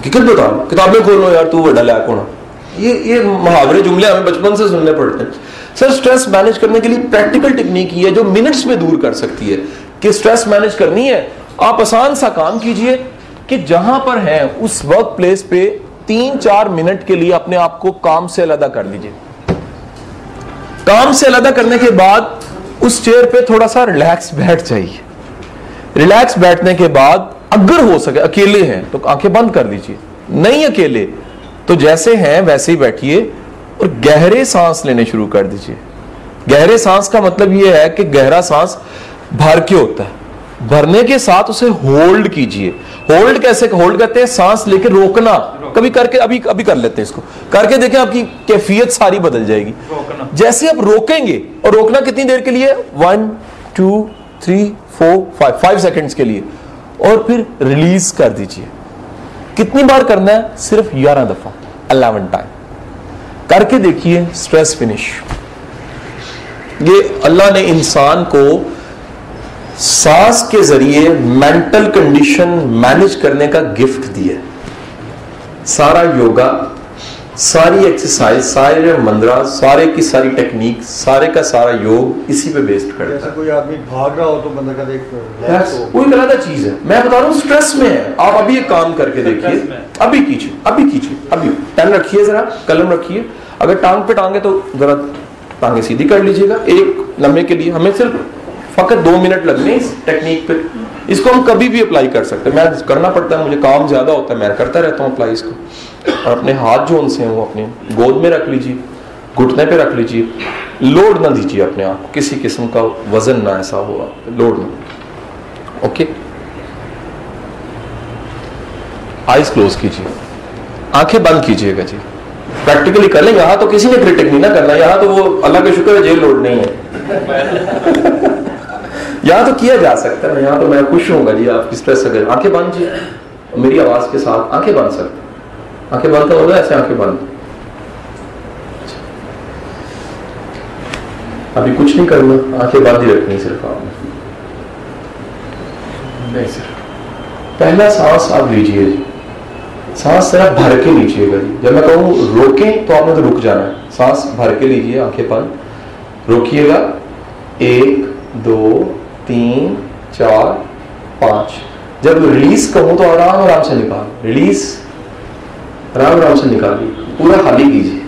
حقیقت بتا؟ کتابیں کھول لو یار، تو بڑا لیک ہونا۔ یہ یہ محاورے جملے ہمیں بچپن سے سننے پڑتے ہیں۔ سر سٹریس مینج کرنے کے لیے پریکٹیکل ٹیکنیک یہ ہے جو منٹس میں دور کر سکتی ہے۔ کہ سٹریس مینج کرنی ہے، آپ آسان سا کام کیجیے کہ جہاں پر ہیں، اس ورک پلیس پہ تین چار منٹ کے لیے اپنے آپ کو کام سے علیحدہ کر لیجیے کام سے علیحدہ کرنے کے بعد اس چیئر پہ تھوڑا سا ریلیکس بیٹھ جائیے۔ ریلیکس بیٹھنے کے بعد اگر ہو سکے، اکیلے ہیں تو آنکھیں بند کر دیجیے۔ نہیں اکیلے تو جیسے ہیں ویسے ہی بیٹھیے اور گہرے سانس لینے شروع کر دیجیے۔ گہرے سانس کا مطلب یہ ہے کہ گہرا سانس بھر کے ہوتا ہے۔ بھرنے کے ساتھ اسے ہولڈ کیجیے۔ ہولڈ کیسے؟ ہولڈ کرتے ہیں سانس لے کے روکنا۔ کبھی کر کے ابھی ابھی کر لیتے ہیں اس کو۔ کر کے دیکھیں آپ کی کیفیت ساری بدل جائے گی۔ جیسے آپ روکیں گے اور روکنا کتنی دیر کے لیے؟ One two three four five five seconds کے لیے۔ اور پھر ریلیز کر دیجیے۔ کتنی بار کرنا ہے؟ صرف گیارہ دفعہ۔ الیون ٹائم کر کے دیکھیے سٹریس فنش یہ اللہ نے انسان کو سانس کے ذریعے مینٹل کنڈیشن مینج کرنے کا گفٹ دیا سارا یوگا ساری ایکسرسائز سارے مندرا سارے کی ساری ٹیکنیک سارے کا سارا یوگ اسی پہ بیسڈ کرتا جیسا کوئی آدمی بھاگ رہا ہو تو بندہ کا دیکھ کوئی غلط چیز ہے۔ میں بتا رہا ہوں سٹریس میں ہے۔ آپ ابھی ایک کام کر کے دیکھیے۔ ابھی کیجیے ابھی کیجیے ابھی۔ پین رکھیے ذرا قلم رکھیے۔ اگر ٹانگ پہ ٹانگے تو ذرا ٹانگیں سیدھی کر لیجیے گا۔ ایک لمحے کے لیے ہمیں صرف فقط دو منٹ لگنے اس ٹیکنیک پہ۔ اس کو ہم کبھی بھی اپلائی کر سکتے ہیں۔ میں کرنا پڑتا ہے، مجھے کام زیادہ ہوتا ہے، میں کرتا رہتا ہوں اپلائی اس کو۔ اور اپنے ہاتھ جو ان سے ہیں، وہ اپنے گود میں رکھ لیجیے، گھٹنے پہ رکھ لیجیے۔ لوڈ نہ دیجیے اپنے آپ کو، کسی قسم کا وزن نہ ایسا ہوا لوڈ نہ۔ اوکے؟ آئیز کلوز کیجیے۔ آنکھیں بند کیجیے گا جی۔ پریکٹیکلی کر لیں، یہاں تو کسی نے کرٹک نہیں نہ کرنا، یہاں تو وہ اللہ کا شکر ہے، جیل لوڈ نہیں ہے۔ یہاں تو کیا جا سکتا ہے؟ یہاں تو میں خوش ہوں گا جی آپ کی اسٹریس اگر آنکھیں بند جی۔ میری آواز کے ساتھ آنکھیں بند سکتے آنکھیں بند تو ہوگا ایسے آنکھیں بند۔ ابھی کچھ نہیں کرنا آنکھیں بند ہی رکھنی صرف آپ نے۔ نہیں پہلا سانس آپ لیجیے جی۔ سانس ذرا بھر کے لیجیے گا جی۔ جب میں کہوں روکیں تو آپ نے تو رک جانا ہے۔ سانس بھر کے لیجیے آنکھیں بند۔ روکیے گا۔ ایک، دو تین، چار، پانچ۔ جب ریلیز کروں تو آرام آرام سے نکال۔ ریلیز آرام آرام سے نکالیے پورا خالی کیجیے۔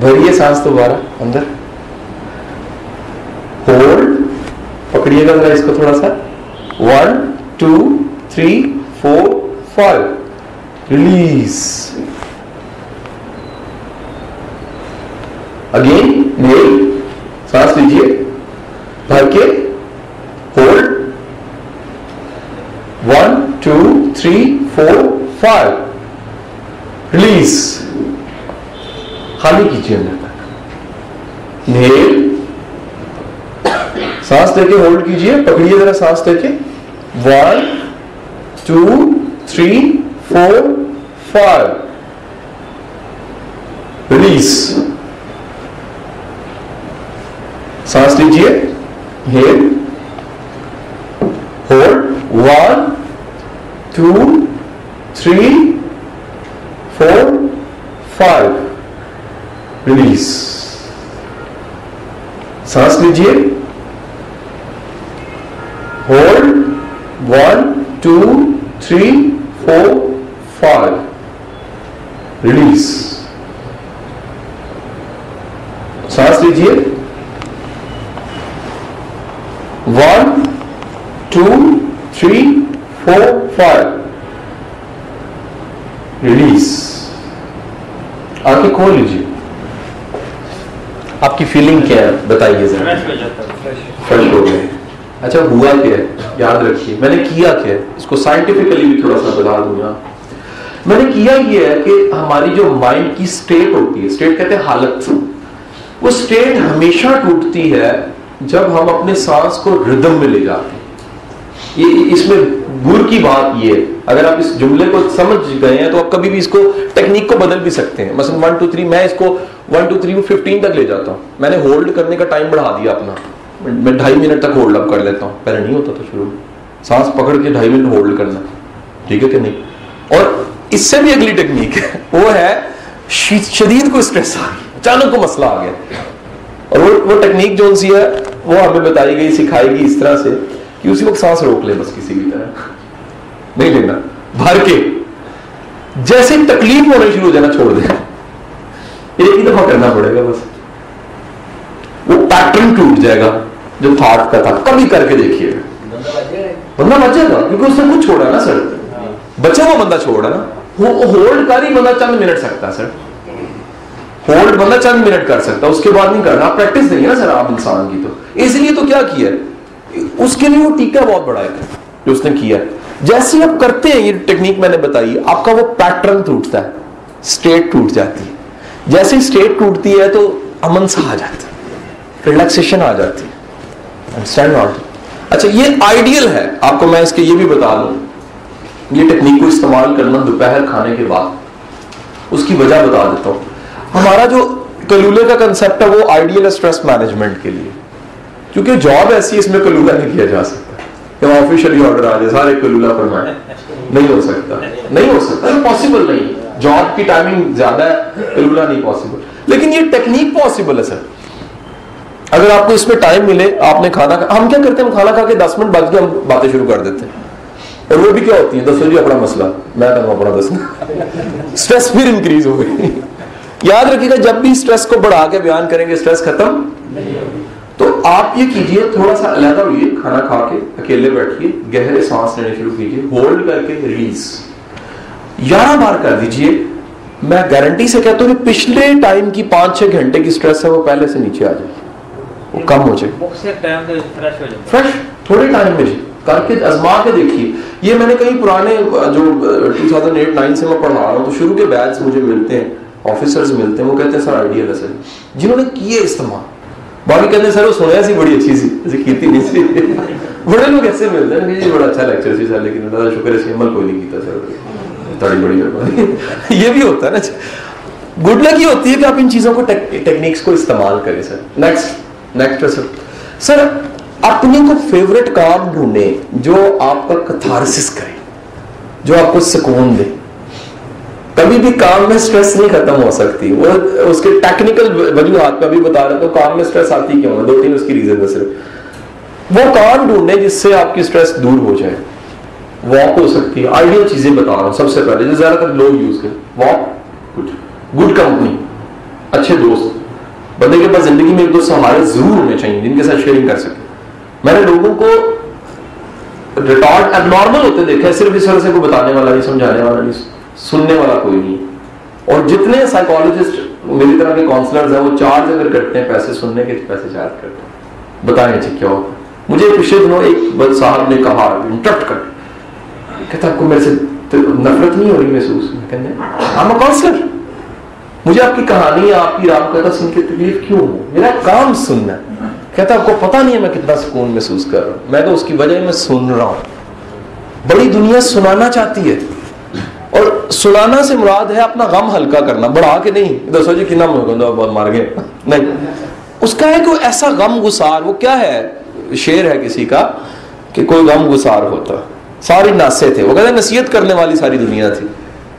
بھریے سانس دوبارہ، اندر۔ ہولڈ پکڑیے گا ذرا اس کو تھوڑا سا۔ One two three four five release again نیل سانس لیجیے۔ بھر کے hold one two three four five release خالی کیجیے اندر تک۔ انہیل، سانس لے کے ہولڈ کیجیے پکڑیے ذرا سانس لے کے۔ One two three four five release. سانس لیجیے heel hold one two three four five release سانس لیجیے hold one two three four five release سانس لیجیے one two three four five release آنکھیں کھول لیجیے آپ کی فیلنگ کیا ہے بتائیے ذرا فریش ہو فرق ہو گئے اچھا ہوا کیا ہے یاد رکھیے میں نے کیا کیا ہے اس کو سائنٹیفکلی بھی تھوڑا سا بتا دوں گا میں نے کیا یہ ہے کہ ہماری جو مائنڈ کی سٹیٹ ہوتی ہے سٹیٹ کہتے ہیں حالت وہ سٹیٹ ہمیشہ ٹوٹتی ہے جب ہم اپنے سانس کو ردم میں لے جاتے ہیں۔ یہ اس میں گر کی بات یہ ہے۔ اگر آپ اس جملے کو سمجھ گئے ہیں تو آپ کبھی بھی اس کو ٹیکنیک کو بدل بھی سکتے ہیں۔ مثلا ون ٹو تھری میں اس کو ون ٹو تھری ففٹین تک لے جاتا ہوں۔ میں نے ہولڈ کرنے کا ٹائم بڑھا دیا اپنا۔ میں ڈھائی منٹ تک ہولڈ اپ کر لیتا ہوں۔ پہلے نہیں ہوتا تھا شروع میں۔ سانس پکڑ کے ڈھائی منٹ ہولڈ کرنا۔ ٹھیک ہے کہ نہیں؟ اور اس سے بھی اگلی ٹیکنیک ہے۔ وہ ہے شدید کو اسٹریس آ گیا اچانک کو مسئلہ آ گیا۔ اور وہ وہ ٹیکنیک جو سی ہے وہ ہمیں بتائی گئی سکھائی گئی اس طرح سے کہ اسی وقت سانس روک لیں بس کسی بھی طرح۔ نہیں لینا۔ بھر کے۔ جیسے تکلیف ہونے شروع ہو جانا چھوڑ دیں ایک ہی دفعہ کرنا پڑے گا بس۔ وہ پیٹرن ٹوٹ جائے گا جو تھاٹ کا تھا۔ کبھی کر کے دیکھیے۔ بندہ بچ جائے گا کیونکہ اس نے کچھ چھوڑا نا سر۔ بچا ہوا بندہ چھوڑا نا۔ ہولڈ کر ہی بندہ چند منٹ سکتا ہے سر۔ ہولڈ بندہ چند منٹ کر سکتا ہے، اس کے بعد نہیں کرنا، آپ پریکٹس نہیں ہے نا سر آپ انسان کی تو۔ اس لیے تو کیا کیا ہے؟ اس کے لیے وہ ٹیکا بہت بڑا ہے جو اس نے کیا جیسے آپ کرتے ہیں، یہ ٹیکنیک میں نے بتائی، آپ کا وہ پیٹرن ٹوٹتا ہے اسٹیٹ ٹوٹ جاتی ہے۔ جیسے اسٹیٹ ٹوٹتی ہے تو امن سا آ جاتا ہے ریلیکسیشن آ جاتی ہے۔ انڈرسٹینڈ ناٹ اچھا یہ آئیڈیل ہے۔ آپ کو میں اس کے یہ بھی بتا دوں۔ یہ ٹیکنیک کو استعمال کرنا دوپہر کھانے کے بعد۔ اس کی وجہ بتا دیتا ہوں۔ ہمارا جو کلولے کا کنسپٹ ہے وہ آئیڈیل ہے اسٹریس مینجمنٹ کے لیے۔ کیونکہ جاب ایسی ہے اس میں کلولہ نہیں کیا جا سکتا۔ کہ آفیشلی آرڈر آ جائے سارے کلولہ فرمائے نہیں ہو سکتا۔ نہیں ہو سکتا۔ پاسبل نہیں۔ جاب کی ٹائمنگ زیادہ ہے کلولہ نہیں پاسبل لیکن یہ ٹیکنیک پاسبل ہے سر۔ اگر آپ کو اس میں ٹائم ملے آپ نے کھانا ہم کیا کرتے ہیں؟ ہم کھانا کھا کے دس منٹ بعد کے ہم باتیں شروع کر دیتے ہیں۔ اور وہ بھی کیا ہوتی ہے دسو جی اپنا مسئلہ۔ میں کروں اپنا دسنا۔ اسٹریس پھر انکریز ہو گئی۔ یاد رکھیے گا جب بھی اسٹریس کو بڑھا کے بیان کریں گے اسٹریس ختم تو آپ یہ کیجیے تھوڑا سا علیحدہ ہوئیے کھانا کھا کے اکیلے بیٹھیے گہرے سانس لینے شروع کیجیے ہولڈ کر کے ریلیز گیارہ بار کر دیجیے میں گارنٹی سے کہتا ہوں کہ پچھلے ٹائم کی پانچ چھ گھنٹے کی اسٹریس ہے وہ پہلے سے نیچے آ جائے وہ کم ہو جائے۔ فریش تھوڑے ٹائم میں کر کے ازما کے دیکھیے۔ یہ میں نے کئی پرانے جو 2008 9 سے میں پڑھا رہا ہوں تو شروع کے بیچ مجھے ملتے ہیں۔ آفیسرز ملتے ہیں، وہ کہتے ہیں، سر آئیڈیل ہے، سر. جنہوں نے کیے استعمال؟ باقی کہتے ہیں، سر، وہ سنیا سی بڑی اچھی سی ایسی کیتی نہیں سی بڑے لوگ ایسے ملتے ہیں کہ بڑا اچھا لیکچر سی سر، لیکن اللہ کا شکر ہے عمل کوئی نہیں کیتا سر۔ تڑی بڑی مہربانی۔ یہ بھی ہوتا ہے نا۔ گڈ لک یہ ہوتی ہے کہ آپ ان چیزوں کو ٹیکنیکس کو استعمال کریں سر۔ نیکسٹ نیکسٹ سر سر اپنے کو فیوریٹ کام ڈھونڈے جو آپ کا کتھارسس کرے، جو آپ کو سکون دے؟ کبھی بھی کام میں سٹریس نہیں ختم ہو سکتی۔ وہ اس کے ٹیکنیکل وجوہات میں بھی بتا رہا تو کام میں سٹریس آتی کیوں ہے؟ دو تین اس کی ریزن ہے صرف۔ وہ کام ڈھونڈے جس سے آپ کی سٹریس دور ہو جائے۔ واک ہو سکتی ہے۔ آئیڈیل چیزیں بتا رہا ہوں سب سے پہلے۔ جو زیادہ تر لوگ یوز کریں واک گڈ گڈ کمپنی اچھے دوست۔ بندے کے پاس زندگی میں ایک دو سہارے ضرور ہونے چاہیے، جن کے ساتھ شیئرنگ کر سکے میں نے لوگوں کو ریکارڈ اب نارمل ہوتے دیکھا صرف اس طرح سے کوئی بتانے والا نہیں، سمجھانے والا نہیں۔ سننے والا کوئی نہیں۔ اور جتنے سائیکالوجسٹ میری طرح کے کاؤنسلرز ہیں، وہ چارج اگر کرتے ہیں پیسے سننے کے، پیسے چارج کرتے ہیں۔ بتائیں جی کیا ہوتا مجھے پچھلے دنوں ایک صاحب نے کہا انٹرپٹ کر۔ کہتا آپ کو میرے سے نفرت نہیں ہو رہی محسوس؟ میں کہنے ہم کاؤنسلر مجھے آپ کی کہانی، آپ کی رام کہتا سن کے تکلیف کیوں ہو؟ میرا کام سننا کہتا آپ کو پتا نہیں ہے میں کتنا سکون محسوس کر رہا ہوں۔ میں تو اس کی وجہ میں سن رہا ہوں۔ بڑی دنیا سنانا چاہتی ہے۔ اور سنانا سے مراد ہے اپنا غم ہلکا کرنا۔ بڑھا کے نہیں، دسو جی کتنا مار گئے۔ نہیں۔ اس کا ہے کہ ایسا غم گسار، وہ کیا ہے؟ شیر ہے کسی کا کہ کوئی غم گسار ہوتا۔ ساری ناسے تھے۔ وہ کہتے نصیحت کرنے والی ساری دنیا تھی۔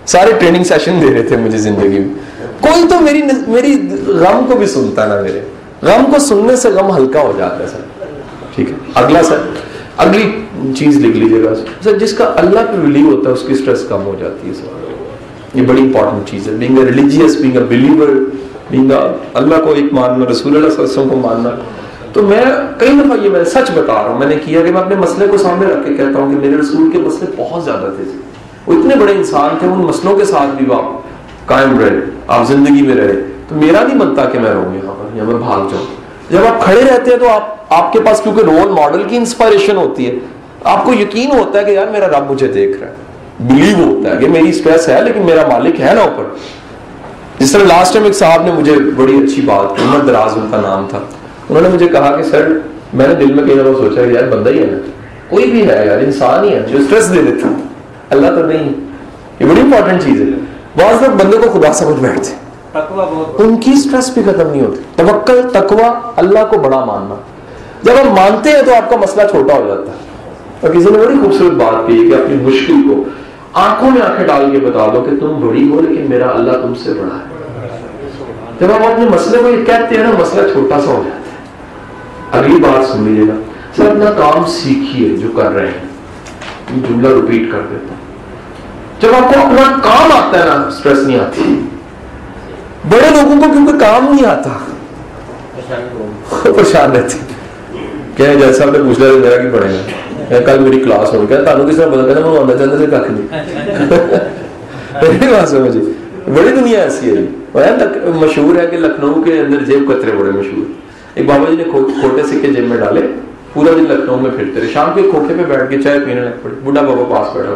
سارے ٹریننگ سیشن دے رہے تھے مجھے زندگی میں۔ کوئی تو میری میری غم کو بھی سنتا نا میرے غم کو سننے سے غم ہلکا ہو جاتا ہے سر۔ ٹھیک ہے۔ اگلا سر۔ اگلی چیز لکھ لیجیے گا۔ سر، جس کا اللہ پہ بلیو ہوتا ہے، اس کی سٹریس کم ہو جاتی ہے سر یہ بڑی امپورٹنٹ چیز ہے۔ Being a religious being a believer being Allah کو ایک ماننا، رسول اللہ صلی اللہ علیہ وسلم کو ماننا۔ تو میں کئی دفعہ یہ میں سچ بتا رہا ہوں۔ میں نے کیا کہ میں اپنے مسئلے کو سامنے رکھ کے کہتا ہوں کہ میرے رسول کے مسئلے بہت زیادہ تھے۔ وہ اتنے بڑے انسان تھے، ان مسئلوں کے ساتھ بھی آپ قائم رہے۔ آپ زندگی میں رہے۔ تو میرا نہیں بنتا کہ میں رہوں یہاں پر، یا میں بھاگ جاؤں۔ جب آپ کھڑے رہتے ہیں تو آپ آپ کے پاس کیونکہ رول ماڈل کی انسپائریشن ہوتی ہے آپ کو یقین ہوتا ہے کہ یار میرا رب مجھے دیکھ رہا ہے۔ بلیو ہوتا ہے کہ میری اسٹریس ہے لیکن میرا مالک ہے نا اوپر۔ جس طرح لاسٹ ٹائم ایک صاحب نے مجھے بڑی اچھی بات کی عمر دراز ان کا نام تھا۔ انہوں نے مجھے کہا کہ سر میں نے دل میں کئی دفعہ سوچا کہ یار بندہ ہی ہے نا۔ کوئی بھی ہے یار انسان ہی ہے جو اسٹریس دے دیتا اللہ تو نہیں یہ بڑی امپورٹنٹ چیز ہے۔ بعض لوگ بندے کو خدا سمجھ بیٹھتے ان کی اسٹریس بھی ختم نہیں ہوتی۔ توکل تقوا اللہ کو بڑا ماننا۔ جب آپ مانتے ہیں تو آپ کا مسئلہ چھوٹا ہو جاتا ہے۔ اور کسی نے بڑی خوبصورت بات کی کہ اپنی مشکل کو آنکھوں میں آنکھیں ڈال کے بتا دو کہ تم بڑی ہو لیکن میرا اللہ تم سے بڑا ہے۔ جب آپ اپنے مسئلے کو یہ کہتے ہیں نا مسئلہ چھوٹا سا ہو جاتا ہے۔ اگلی بات سن لیجیے گا۔ سر اپنا کام سیکھیے جو کر رہے ہیں۔ جملہ ریپیٹ کر دیتا ہوں۔ جب آپ کو اپنا کام آتا ہے نا اسٹریس نہیں آتی۔ بڑے لوگوں کو کیونکہ کام نہیں آتا۔ پریشان رہتے۔ کہ جیسا آپ نے پوچھ لیا میرا کی پڑھے گا کل میری کلاس ہو گیا تعلق کس طرح بدل کرنا میں آنا چاہتا سے کھ نہیں بات سمجھے بڑی دنیا ایسی ہے مشہور ہے کہ لکھنؤ کے اندر جیب کترے بڑے مشہور ایک بابا جی نے کھوٹے سکے جیب میں ڈالے پورا دن لکھنؤ میں پھرتے رہے شام کے کھوکھے پہ بیٹھ کے چائے پینے لگ پڑے بڈھا بابا پاس بیٹھا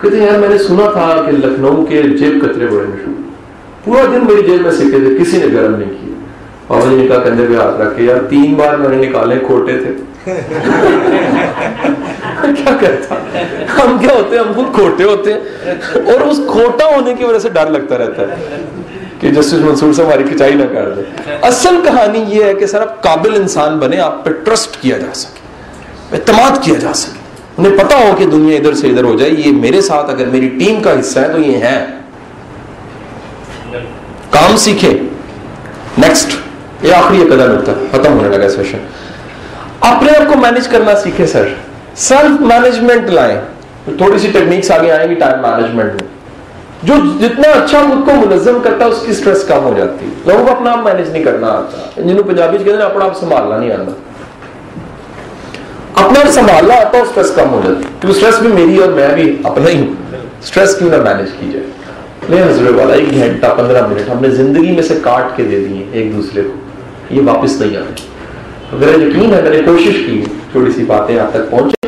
کہتے ہیں یار میں نے سنا تھا کہ لکھنؤ کے جیب کترے بڑے مشہور پورا دن میری جیب میں سکے تھے کسی نے گرم نہیں کیا بابا جی نے کہا کندھے پہ ہاتھ رکھ کے، یار تین بار میں نے نکالے کھوٹے تھے. کیا کرتا ہم کیا ہوتے ہیں؟ ہم خود کھوٹے ہوتے ہیں۔ اور اس کھوٹا ہونے کی وجہ سے ڈر لگتا رہتا ہے کہ جسٹس منصور سے ہماری کھچائی نہ کر دے اصل کہانی یہ ہے کہ سر آپ قابل انسان بنے آپ پہ ٹرسٹ کیا جا سکے، اعتماد کیا جا سکے۔ انہیں پتا ہو کہ دنیا ادھر سے ادھر ہو جائے۔ یہ میرے ساتھ اگر میری ٹیم کا حصہ ہے تو یہ ہے کام سیکھے۔ نیکسٹ یہ آخری ایک قدر نکتا ختم ہونے لگا سیشن اپنے آپ کو مینج کرنا سیکھے سر۔ سیلف مینجمنٹ لائیں۔ تھوڑی سی ٹیکنیکس آگے آئیں گی ٹائم مینجمنٹ میں۔ جو جتنا اچھا خود کو منظم کرتا ہے اس کی سٹریس کم ہو جاتی۔ ہے لوگوں کو اپنا آپ مینج نہیں کرنا آتا۔ جنہوں پنجابی کہتے ہیں اپنا آپ سنبھالنا نہیں آتا۔ اپنا آپ سنبھالنا آتا ہے سٹریس کم ہو جاتی۔ کیونکہ سٹریس بھی میری اور میں بھی اپنا ہی۔ ہوں سٹریس کیوں نہ مینج کی جائے۔ نہیں حضرت والا، ایک گھنٹہ، پندرہ منٹ ہم نے زندگی میں سے کاٹ کے دے دیے ایک دوسرے کو۔ یہ واپس نہیں آئے میرا یقین ہے، میں نے کوشش کی چھوٹی سی باتیں آپ تک پہنچے